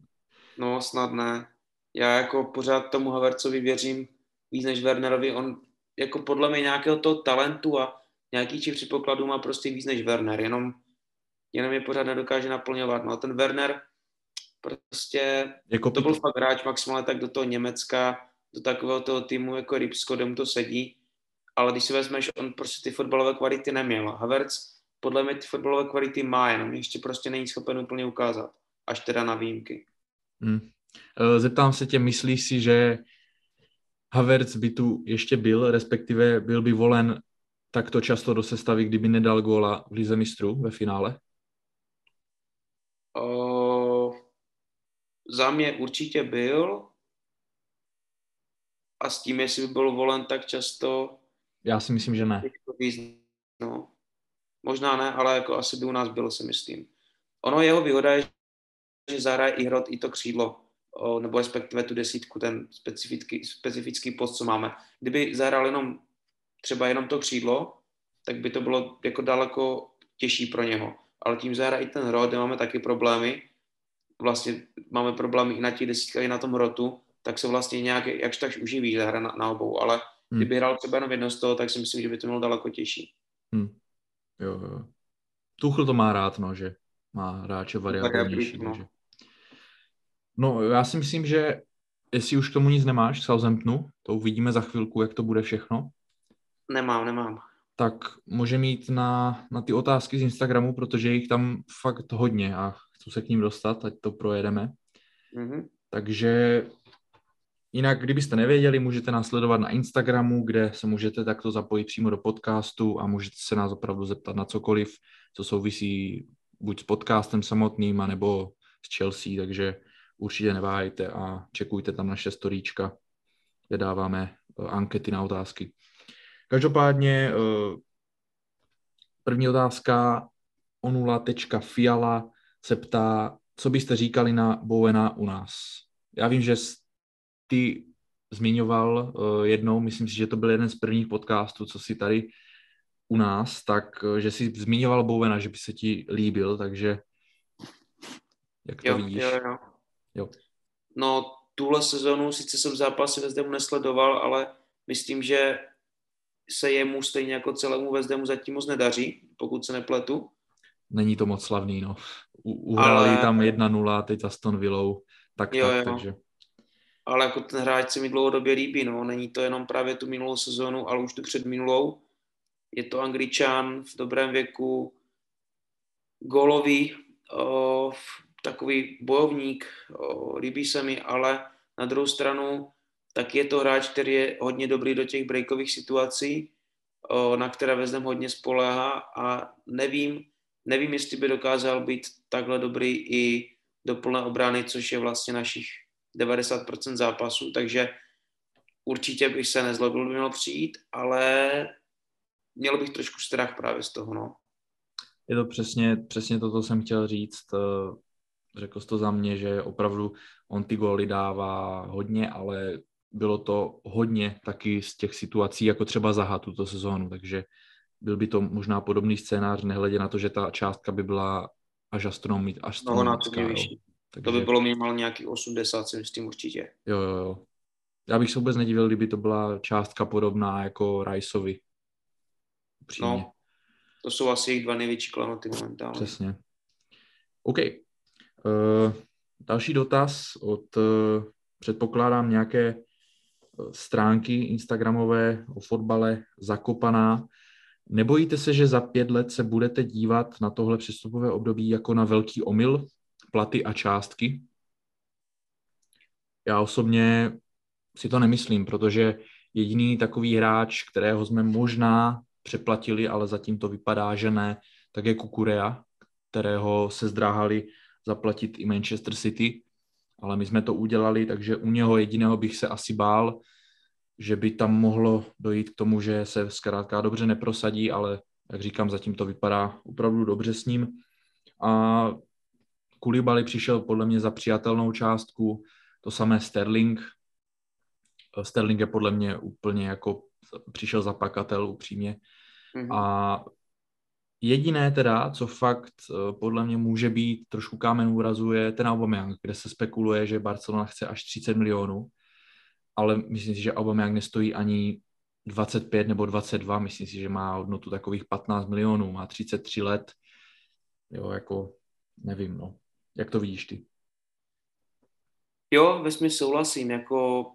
no, snad ne. Já jako pořád tomu Havercovi věřím víc než Wernerovi. On jako podle mě nějakého toho talentu a nějakých těch předpokladů má prostě víc než Werner, jenom, jenom je pořád nedokáže naplňovat. No a ten Werner prostě, jako to byl fakt hráč maximálně tak do toho Německa, do takového toho týmu jako Ripsko, kde mu to sedí, ale když si vezmeš, on prostě ty fotbalové kvality neměl. Havertz podle mě ty fotbalové kvality má, jenom ještě prostě není schopen úplně ukázat, až teda na výjimky. Hmm. Zeptám se tě, myslíš si, že Havertz by tu ještě byl, respektive byl by volen takto často do sestavy, kdyby nedal góla v Lize mistrů ve finále? Uh, za mě určitě byl. A s tím, jestli by byl volen tak často... Já si myslím, že ne. No, možná ne, ale jako asi by u nás byl, si myslím. Ono jeho výhoda je, že zahraje i hrot i to křídlo, nebo respektive tu desítku, ten specifický, specifický post, co máme. Kdyby zahrál jenom třeba jenom to křídlo, tak by to bylo jako daleko těžší pro něho. Ale tím zahraje i ten hrot, kde máme taky problémy, vlastně máme problémy i na těch desítkách, i na tom rotu, tak se vlastně nějak, jakž tak uživí, hra na, na obou, ale hmm. kdyby hrál třeba jenom jedno z toho, tak si myslím, že by to bylo daleko těžší. Hmm. Jo, jo. Tuchl to má rád, no, že má hráče variabilnější. No. Takže... no, já si myslím, že jestli už k tomu nic nemáš k Southamptonu, to uvidíme za chvilku, jak to bude všechno. Nemám, nemám. Tak může mít na, na ty otázky z Instagramu, protože jich tam fakt hodně a chci se k ním dostat, ať to projedeme. Mm-hmm. Takže jinak, kdybyste nevěděli, můžete nás sledovat na Instagramu, kde se můžete takto zapojit přímo do podcastu a můžete se nás opravdu zeptat na cokoliv, co souvisí buď s podcastem samotným, nebo s Chelsea, takže určitě neváhejte a čekujte tam naše storíčka, kde dáváme eh, ankety na otázky. Každopádně eh, první otázka onula.fiala se ptá, co byste říkali na Bowena u nás. Já vím, že ty zmiňoval uh, jednou, myslím si, že to byl jeden z prvních podcastů, co si tady u nás, tak uh, že jsi zmiňoval Bowena, že by se ti líbil, takže jak to jo, vidíš? Jo, jo. jo. No, tuhle sezonu sice jsem zápasy ve Zdemu nesledoval, ale myslím, že se jemu stejně jako celému Vezdemu zatím moc nedaří, pokud se nepletu. Není to moc slavný, no. Uhrali ale... tam 1-0, teď Aston Villou, tak, jo, tak jo. takže... Ale jako ten hráč se mi dlouhodobě líbí, no. Není to jenom právě tu minulou sezónu, ale už tu před minulou. Je to Angličan v dobrém věku, golový, o, takový bojovník, o, líbí se mi, ale na druhou stranu tak je to hráč, který je hodně dobrý do těch breakových situací, o, na které Vezdem hodně spoléhá a nevím, nevím, jestli by dokázal být takhle dobrý i do plné obrany, což je vlastně našich 90% zápasů, takže určitě bych se nezlobil, by měl přijít, ale měl bych trošku strach právě z toho, no. Je to přesně, přesně to, co jsem chtěl říct. Eh, řekl jsi to za mě, že opravdu on ty góly dává hodně, ale bylo to hodně taky z těch situací, jako třeba Zaha tuto sezónu, takže byl by to možná podobný scénář, nehledě na to, že ta částka by byla až astronomická. No, takže... To by bylo minimálně nějaký 80, si myslím určitě. Jo, jo, jo. Já bych se vůbec nedivil, kdyby to byla částka podobná jako Riceovi. Upřímně. No, to jsou asi jejich dva největší klanoty momentálně. Přesně. OK. Uh, další dotaz od, uh, předpokládám, nějaké stránky Instagramové o fotbale Zakopaná. Nebojíte se, že za pět let se budete dívat na tohle přestupové období jako na velký omyl, platy a částky? Já osobně si to nemyslím, protože jediný takový hráč, kterého jsme možná přeplatili, ale zatím to vypadá, že ne, tak je Kukurea, kterého se zdráhali zaplatit i Manchester City, ale my jsme to udělali, takže u něho jediného bych se asi bál, že by tam mohlo dojít k tomu, že se zkrátka dobře neprosadí, ale jak říkám, zatím to vypadá opravdu dobře s ním. A Kulibali přišel podle mě za přijatelnou částku, to samé Sterling. Sterling je podle mě úplně jako přišel za pakatel upřímně. Mm-hmm. A jediné teda, co fakt eh, podle mě může být trošku kámen úrazu, je ten Aubameyang, kde se spekuluje, že Barcelona chce až 30 milionů ale myslím si, že Aubameyang nestojí ani 25 nebo 22, myslím si, že má hodnotu takových 15 milionů, má 33 let, jo, jako nevím, no. Jak to vidíš ty? Jo, ve smyslu souhlasím, jako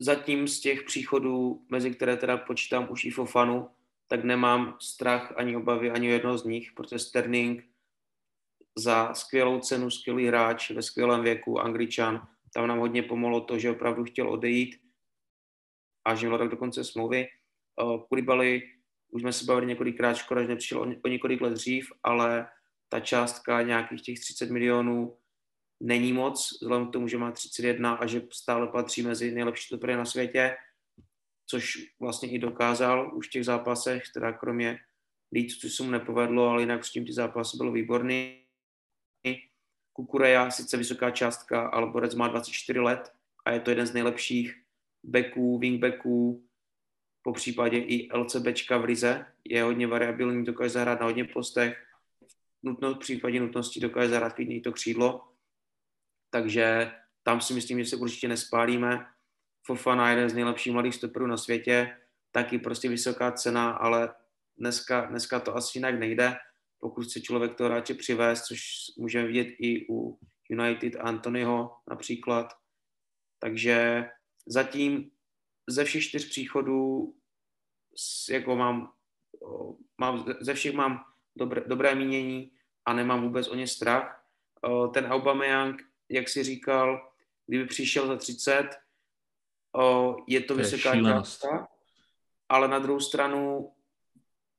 zatím z těch příchodů, mezi které teda počítám už i Fofanu, tak nemám strach ani obavy ani jednoho z nich, protože Sterling za skvělou cenu, skvělý hráč ve skvělém věku, Angličan, tam nám hodně pomohlo to, že opravdu chtěl odejít a že měl tak do konce smlouvy. Kulibali, už jsme se bavili několikrát, škoda, že nepřišel o několik let dřív, ale ta částka nějakých těch 30 milionů není moc, vzhledem k tomu, že má 31 a že stále patří mezi nejlepší stopery na světě, což vlastně i dokázal už v těch zápasech, teda kromě Leeds, což se mu nepovedlo, ale jinak s tím ty zápasy bylo výborný. Kukureja, sice vysoká částka, ale Borec má 24 let a je to jeden z nejlepších backů, wingbacků, po případě i LCBčka v Lize. Je hodně variabilní, dokáže zahrát na hodně postech. Nutno, v případě nutnosti dokáže zahrát klidně to křídlo. Takže tam si myslím, že se určitě nespálíme. Fofana je jeden z nejlepších mladých stoperů na světě, taky prostě vysoká cena, ale dneska, dneska to asi jinak nejde pokud chce člověk toho hráče přivést, což můžeme vidět i u United Anthonyho například. Takže zatím ze všech čtyř příchodů jako mám, mám ze všech mám dobré, dobré mínění a nemám vůbec o ně strach. Ten Aubameyang, jak si říkal, kdyby přišel za 30, je to, to vysoká částka, ale na druhou stranu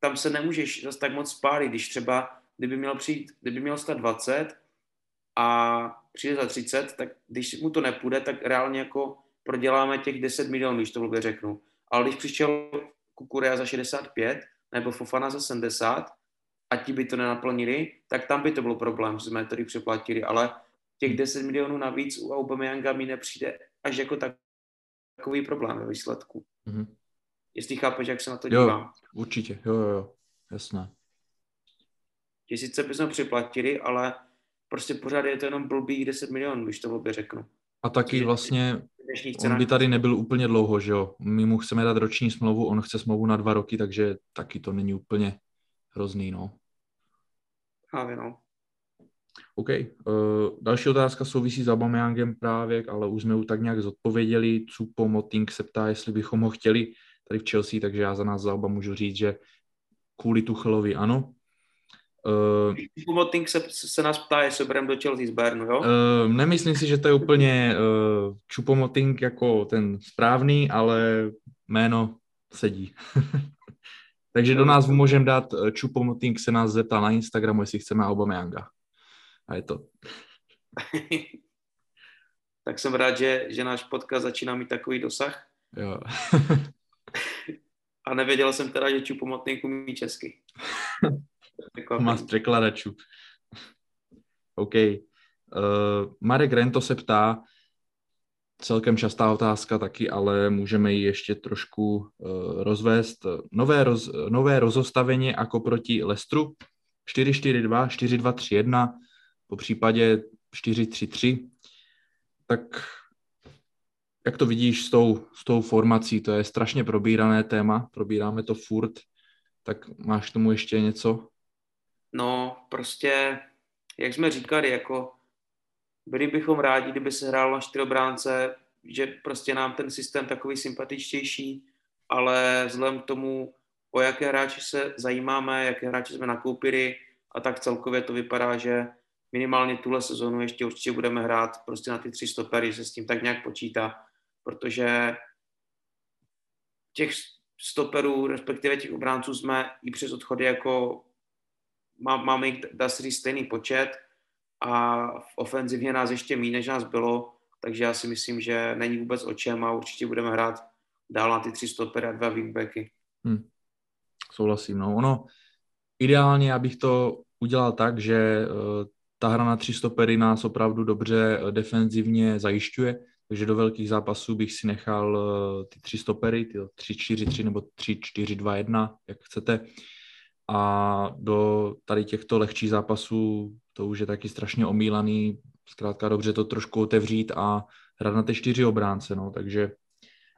tam se nemůžeš zase tak moc spálit, když třeba, kdyby měl přijít, kdyby měl stát 20 a přijde za 30, tak když mu to nepůjde, tak reálně jako proděláme těch 10 milionů, když to blbě řeknu. Ale když přišel Kukurea za 65 nebo Fofana za 70 a ti by to nenaplnili, tak tam by to byl problém, že jsme tady přeplatili, ale těch 10 milionů navíc u Aubameyanga mi nepřijde až jako tak, takový problém ve výsledku. Mm-hmm. Jestli chápeš, jak se na to dívám. Jo, určitě, jo, jo, jo, jasné. Že sice bychom připlatili, ale prostě pořád je to jenom blbý 10 milionů, když to blbě řeknu. A taky vlastně on by tady nebyl úplně dlouho, že jo. My mu chceme dát roční smlouvu, on chce smlouvu na dva roky, takže taky to není úplně hrozný, no. Právě, no. OK. Uh, další otázka souvisí s Aubameyangem právě, ale už jsme ju tak nějak zodpověděli. Cupo Moting se ptá, jestli bychom ho chtěli tady v Chelsea, takže já za nás za oba můžu říct, že kvůli Tuchelovi ano. Uh, Moting se, se nás ptá, jestli bereme do Chelsea z Bernu, jo? Uh, nemyslím si, že to je úplně uh, Čupomoting jako ten správný, ale jméno sedí. Takže do nás můžeme dát Čupomoting se nás zeptá na Instagramu, jestli chceme Aubameyanga. A je to. tak jsem rád, že, že náš podcast začíná mít takový dosah. Jo. A nevěděl jsem teda, že Čupomotný umí česky. Má z překladačů. OK. Uh, Marek Rento se ptá, celkem častá otázka taky, ale můžeme ji ještě trošku uh, rozvést. Nové, roz, nové rozostavení jako proti Lestru 4-4-2, 4-2-3-1, po případě 4-3-3, tak jak to vidíš s tou, s tou formací? To je strašně probírané téma, probíráme to furt, tak máš k tomu ještě něco? No, prostě, jak jsme říkali, jako byli bychom rádi, kdyby se hrál na čtyřobránce, že prostě nám ten systém takový sympatičtější, ale vzhledem k tomu, o jaké hráče se zajímáme, jaké hráče jsme nakoupili a tak celkově to vypadá, že minimálně tuhle sezonu ještě určitě budeme hrát prostě na ty tři stopery, se s tím tak nějak počítá, protože těch stoperů, respektive těch obránců jsme i přes odchody jako má, máme jich, dá se říct, stejný počet a v ofenzivně nás ještě méně, než nás bylo, takže já si myslím, že není vůbec o čem a určitě budeme hrát dál na ty tři stopery a dva wingbacky. Hmm. Souhlasím, no. Ono, ideálně, abych to udělal tak, že uh, ta hra na tři stopery nás opravdu dobře uh, defenzivně zajišťuje, takže do velkých zápasů bych si nechal uh, ty tři stopery, ty 3-4-3 nebo 3-4-2-1, jak chcete. A do tady těchto lehčích zápasů to už je taky strašně omílaný, zkrátka dobře to trošku otevřít a hrát na ty čtyři obránce, no, takže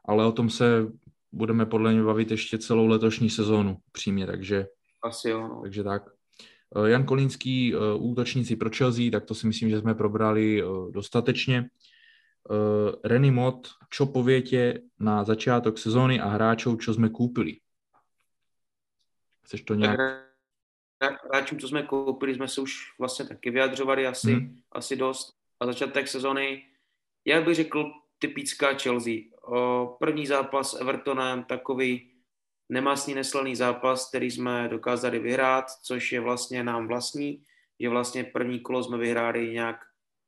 ale o tom se budeme podle mě bavit ještě celou letošní sezónu přímě, takže asi jo. No. Takže tak. Eh, Jan Kolínský, eh, útočníci pro Chelsea, tak to si myslím, že jsme probrali eh, dostatečně. Renny Mott, čo poviete na začátek sezóny a hráčov, čo jsme koupili? Chceš to nějak... Hráčům, co jsme koupili, jsme se už vlastně taky vyjadřovali asi, hmm. asi dost. A začátek sezóny, já bych řekl, typická Chelsea. První zápas s Evertonem, takový nemastný neslaný zápas, který jsme dokázali vyhrát, což je vlastně nám vlastní, že vlastně první kolo jsme vyhráli nějak,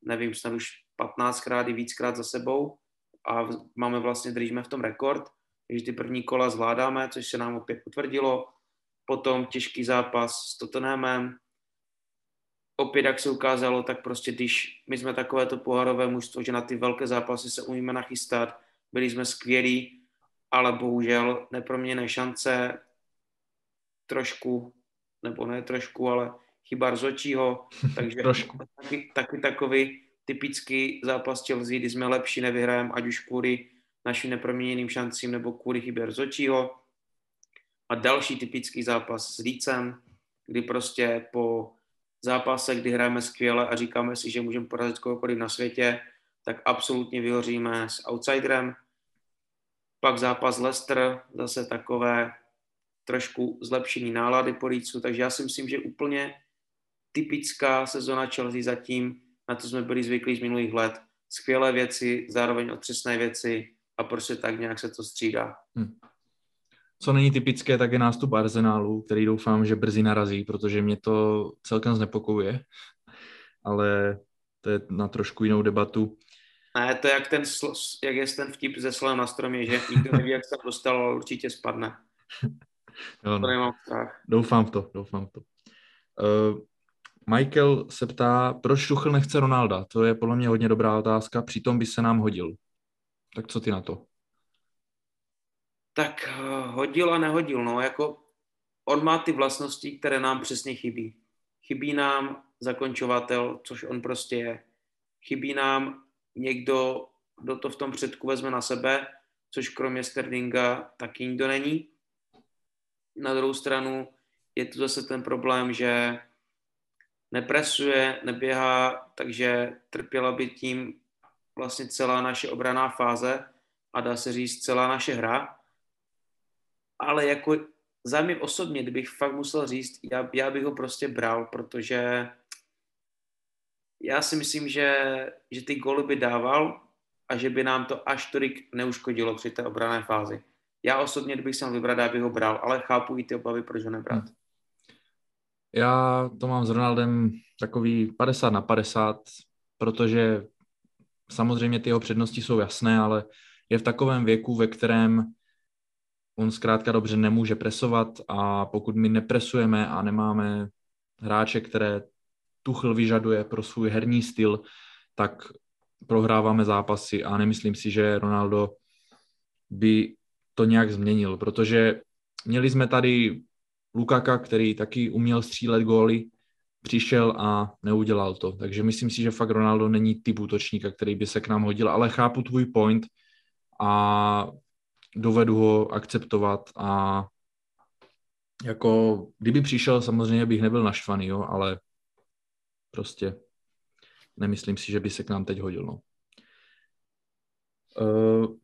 nevím, snad už 15krát i víckrát za sebou a máme vlastně, držíme v tom rekord, takže ty první kola zvládáme, což se nám opět potvrdilo. Potom těžký zápas s Tottenhamem. Opět, jak se ukázalo, tak prostě když my jsme takovéto pohárové mužstvo, že na ty velké zápasy se umíme nachystat, byli jsme skvělí, ale bohužel neproměné šance trošku, nebo ne trošku, ale chyba Rzočího, takže trošku. Taky, taky takový typický zápas Chelsea, kdy jsme lepší, nevyhrajeme, ať už kvůli našim neproměněným šancím nebo kvůli chybě Rzočího. A další typický zápas s Lícem, kdy prostě po zápase, kdy hrajeme skvěle a říkáme si, že můžeme porazit kohokoliv na světě, tak absolutně vyhoříme s outsiderem. Pak zápas Leicester, zase takové trošku zlepšení nálady po Lícu, takže já si myslím, že úplně typická sezona Chelsea zatím, na to jsme byli zvyklí z minulých let. Skvělé věci, zároveň otřesné věci a prostě tak nějak se to střídá. Hmm. Co není typické, tak je nástup Arsenálu, který doufám, že brzy narazí, protože mě to celkem znepokojuje. Ale to je na trošku jinou debatu. Ne, to je jak, ten, jak je ten vtip ze slem na stromě, že nikdo neví, jak se dostal, ale určitě spadne. jo, no. To nemám strach. Doufám v to, doufám v to. Uh, Michael se ptá, proč Tuchel nechce Ronalda? To je podle mě hodně dobrá otázka, přitom by se nám hodil. Tak co ty na to? Tak uh, hodil a nehodil, no, jako on má ty vlastnosti, které nám přesně chybí. Chybí nám zakončovatel, což on prostě je. Chybí nám někdo, kdo to v tom předku vezme na sebe, což kromě Sterlinga taky nikdo není. Na druhou stranu je tu zase ten problém, že nepresuje, neběhá, takže trpěla by tím vlastně celá naše obraná fáze a dá se říct celá naše hra. Ale jako za mě osobně, kdybych fakt musel říct, já, já bych ho prostě bral, protože já si myslím, že, že ty góly by dával a že by nám to až tolik neuškodilo při té obrané fázi. Já osobně, kdybych se vybrat, já bych ho bral, ale chápu i ty obavy, proč ho nebrat. Hmm. Já to mám s Ronaldem takový 50 na 50, protože samozřejmě ty jeho přednosti jsou jasné, ale je v takovém věku, ve kterém on zkrátka dobře nemůže presovat a pokud my nepresujeme a nemáme hráče, které Tuchl vyžaduje pro svůj herní styl, tak prohráváme zápasy a nemyslím si, že Ronaldo by to nějak změnil, protože měli jsme tady Lukaka, který taky uměl střílet góly, přišel a neudělal to. Takže myslím si, že fakt Ronaldo není typ útočníka, který by se k nám hodil, ale chápu tvůj point a dovedu ho akceptovat a jako kdyby přišel, samozřejmě bych nebyl naštvaný, jo, ale prostě nemyslím si, že by se k nám teď hodil. No. Uh,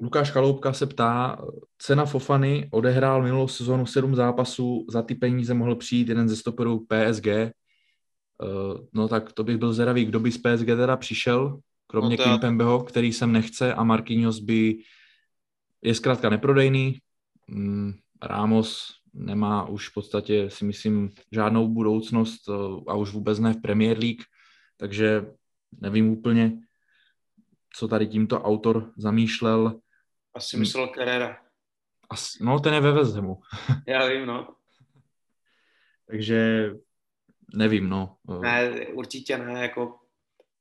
Lukáš Chaloupka se ptá, cena Fofany odehrál minulou sezónu sedm zápasů, za ty peníze mohl přijít jeden ze stoperů PSG. Uh, no tak to bych byl zvědavý, kdo by z PSG teda přišel, kromě no Kimpembeho, který sem nechce a Marquinhos by je zkrátka neprodejný. Mm, Ramos nemá už v podstatě, si myslím, žádnou budoucnost eh, a už vůbec ne v Premier League, takže nevím úplně, co tady tímto autor zamýšlel. Asi myslel Carrera. As, no, ten je ve Vezemu. Já vím, no. takže nevím, no. Ne, určitě ne, jako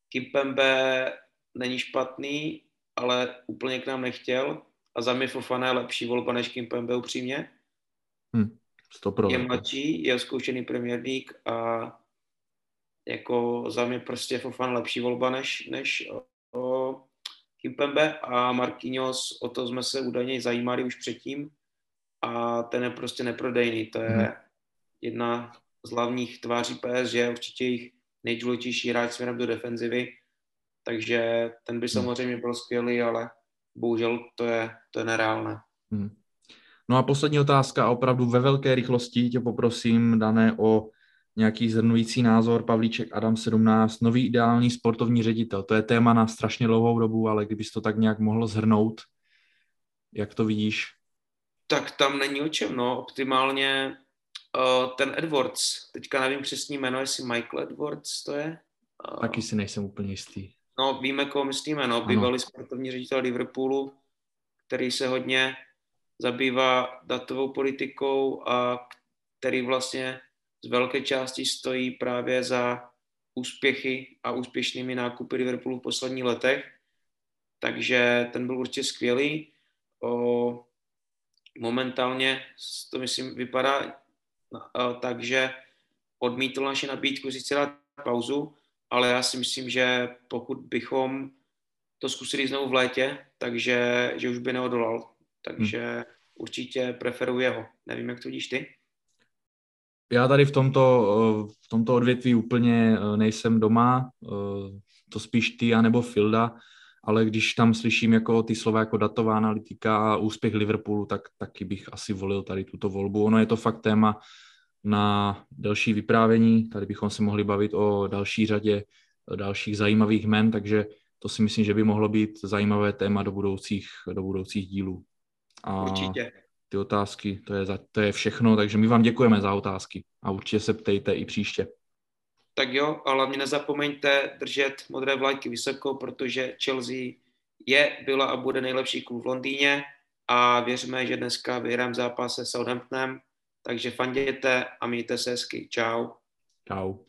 Kimpembe není špatný, ale úplně k nám nechtěl a za mě Fofana je lepší volba než Kimpembe upřímně. Hmm, je mladší, je zkoušený League a jako za mě prostě Fofana lepší volba než, než o, Kimpembe a Marquinhos, o to jsme se údajně zajímali už předtím a ten je prostě neprodejný. To je hmm. jedna z hlavních tváří PSG, určitě jich nejdůležitější hráč směrem do defenzivy, takže ten by hmm. samozřejmě byl skvělý, ale bohužel to je, to je nereálné. Hmm. No a poslední otázka, opravdu ve velké rychlosti tě poprosím, Dané, o nějaký zhrnující názor. Pavlíček Adam 17, nový ideální sportovní ředitel. To je téma na strašně dlouhou dobu, ale kdybys to tak nějak mohl zhrnout, jak to vidíš? Tak tam není o čem, no. Optimálně uh, ten Edwards, teďka nevím přesný jméno, jestli Michael Edwards to je. Uh, Taky si nejsem úplně jistý. No, víme, koho myslíme, no. Bývalý sportovní ředitel Liverpoolu, který se hodně zabývá datovou politikou a který vlastně z velké části stojí právě za úspěchy a úspěšnými nákupy Liverpoolu v posledních letech. Takže ten byl určitě skvělý. O, momentálně to myslím vypadá takže odmítl naši nabídku sice dát pauzu, ale já si myslím, že pokud bychom to zkusili znovu v létě, takže že už by neodolal. Takže hmm. určitě preferuji jeho. Nevím, jak to vidíš ty? Já tady v tomto, v tomto odvětví úplně eh, nejsem doma, eh, to spíš ty anebo Filda, ale když tam slyším jako ty slova jako datová analytika a úspěch Liverpoolu, tak taky bych asi volil tady tuto volbu. Ono je to fakt téma na další vyprávění, tady bychom se mohli bavit o další řadě dalších zajímavých men, takže to si myslím, že by mohlo být zajímavé téma do budoucích, do budoucích dílů. A Určitě. Ty otázky, to je, za, to je všechno, takže my vám děkujeme za otázky a určitě se ptejte i příště. Tak jo, ale hlavně nezapomeňte držet modré vlajky vysoko, protože Chelsea je, byla a bude nejlepší klub v Londýně a věříme, že dneska vyhrám zápas se Southamptonem, takže fanděte a mějte se hezky. Čau. Čau.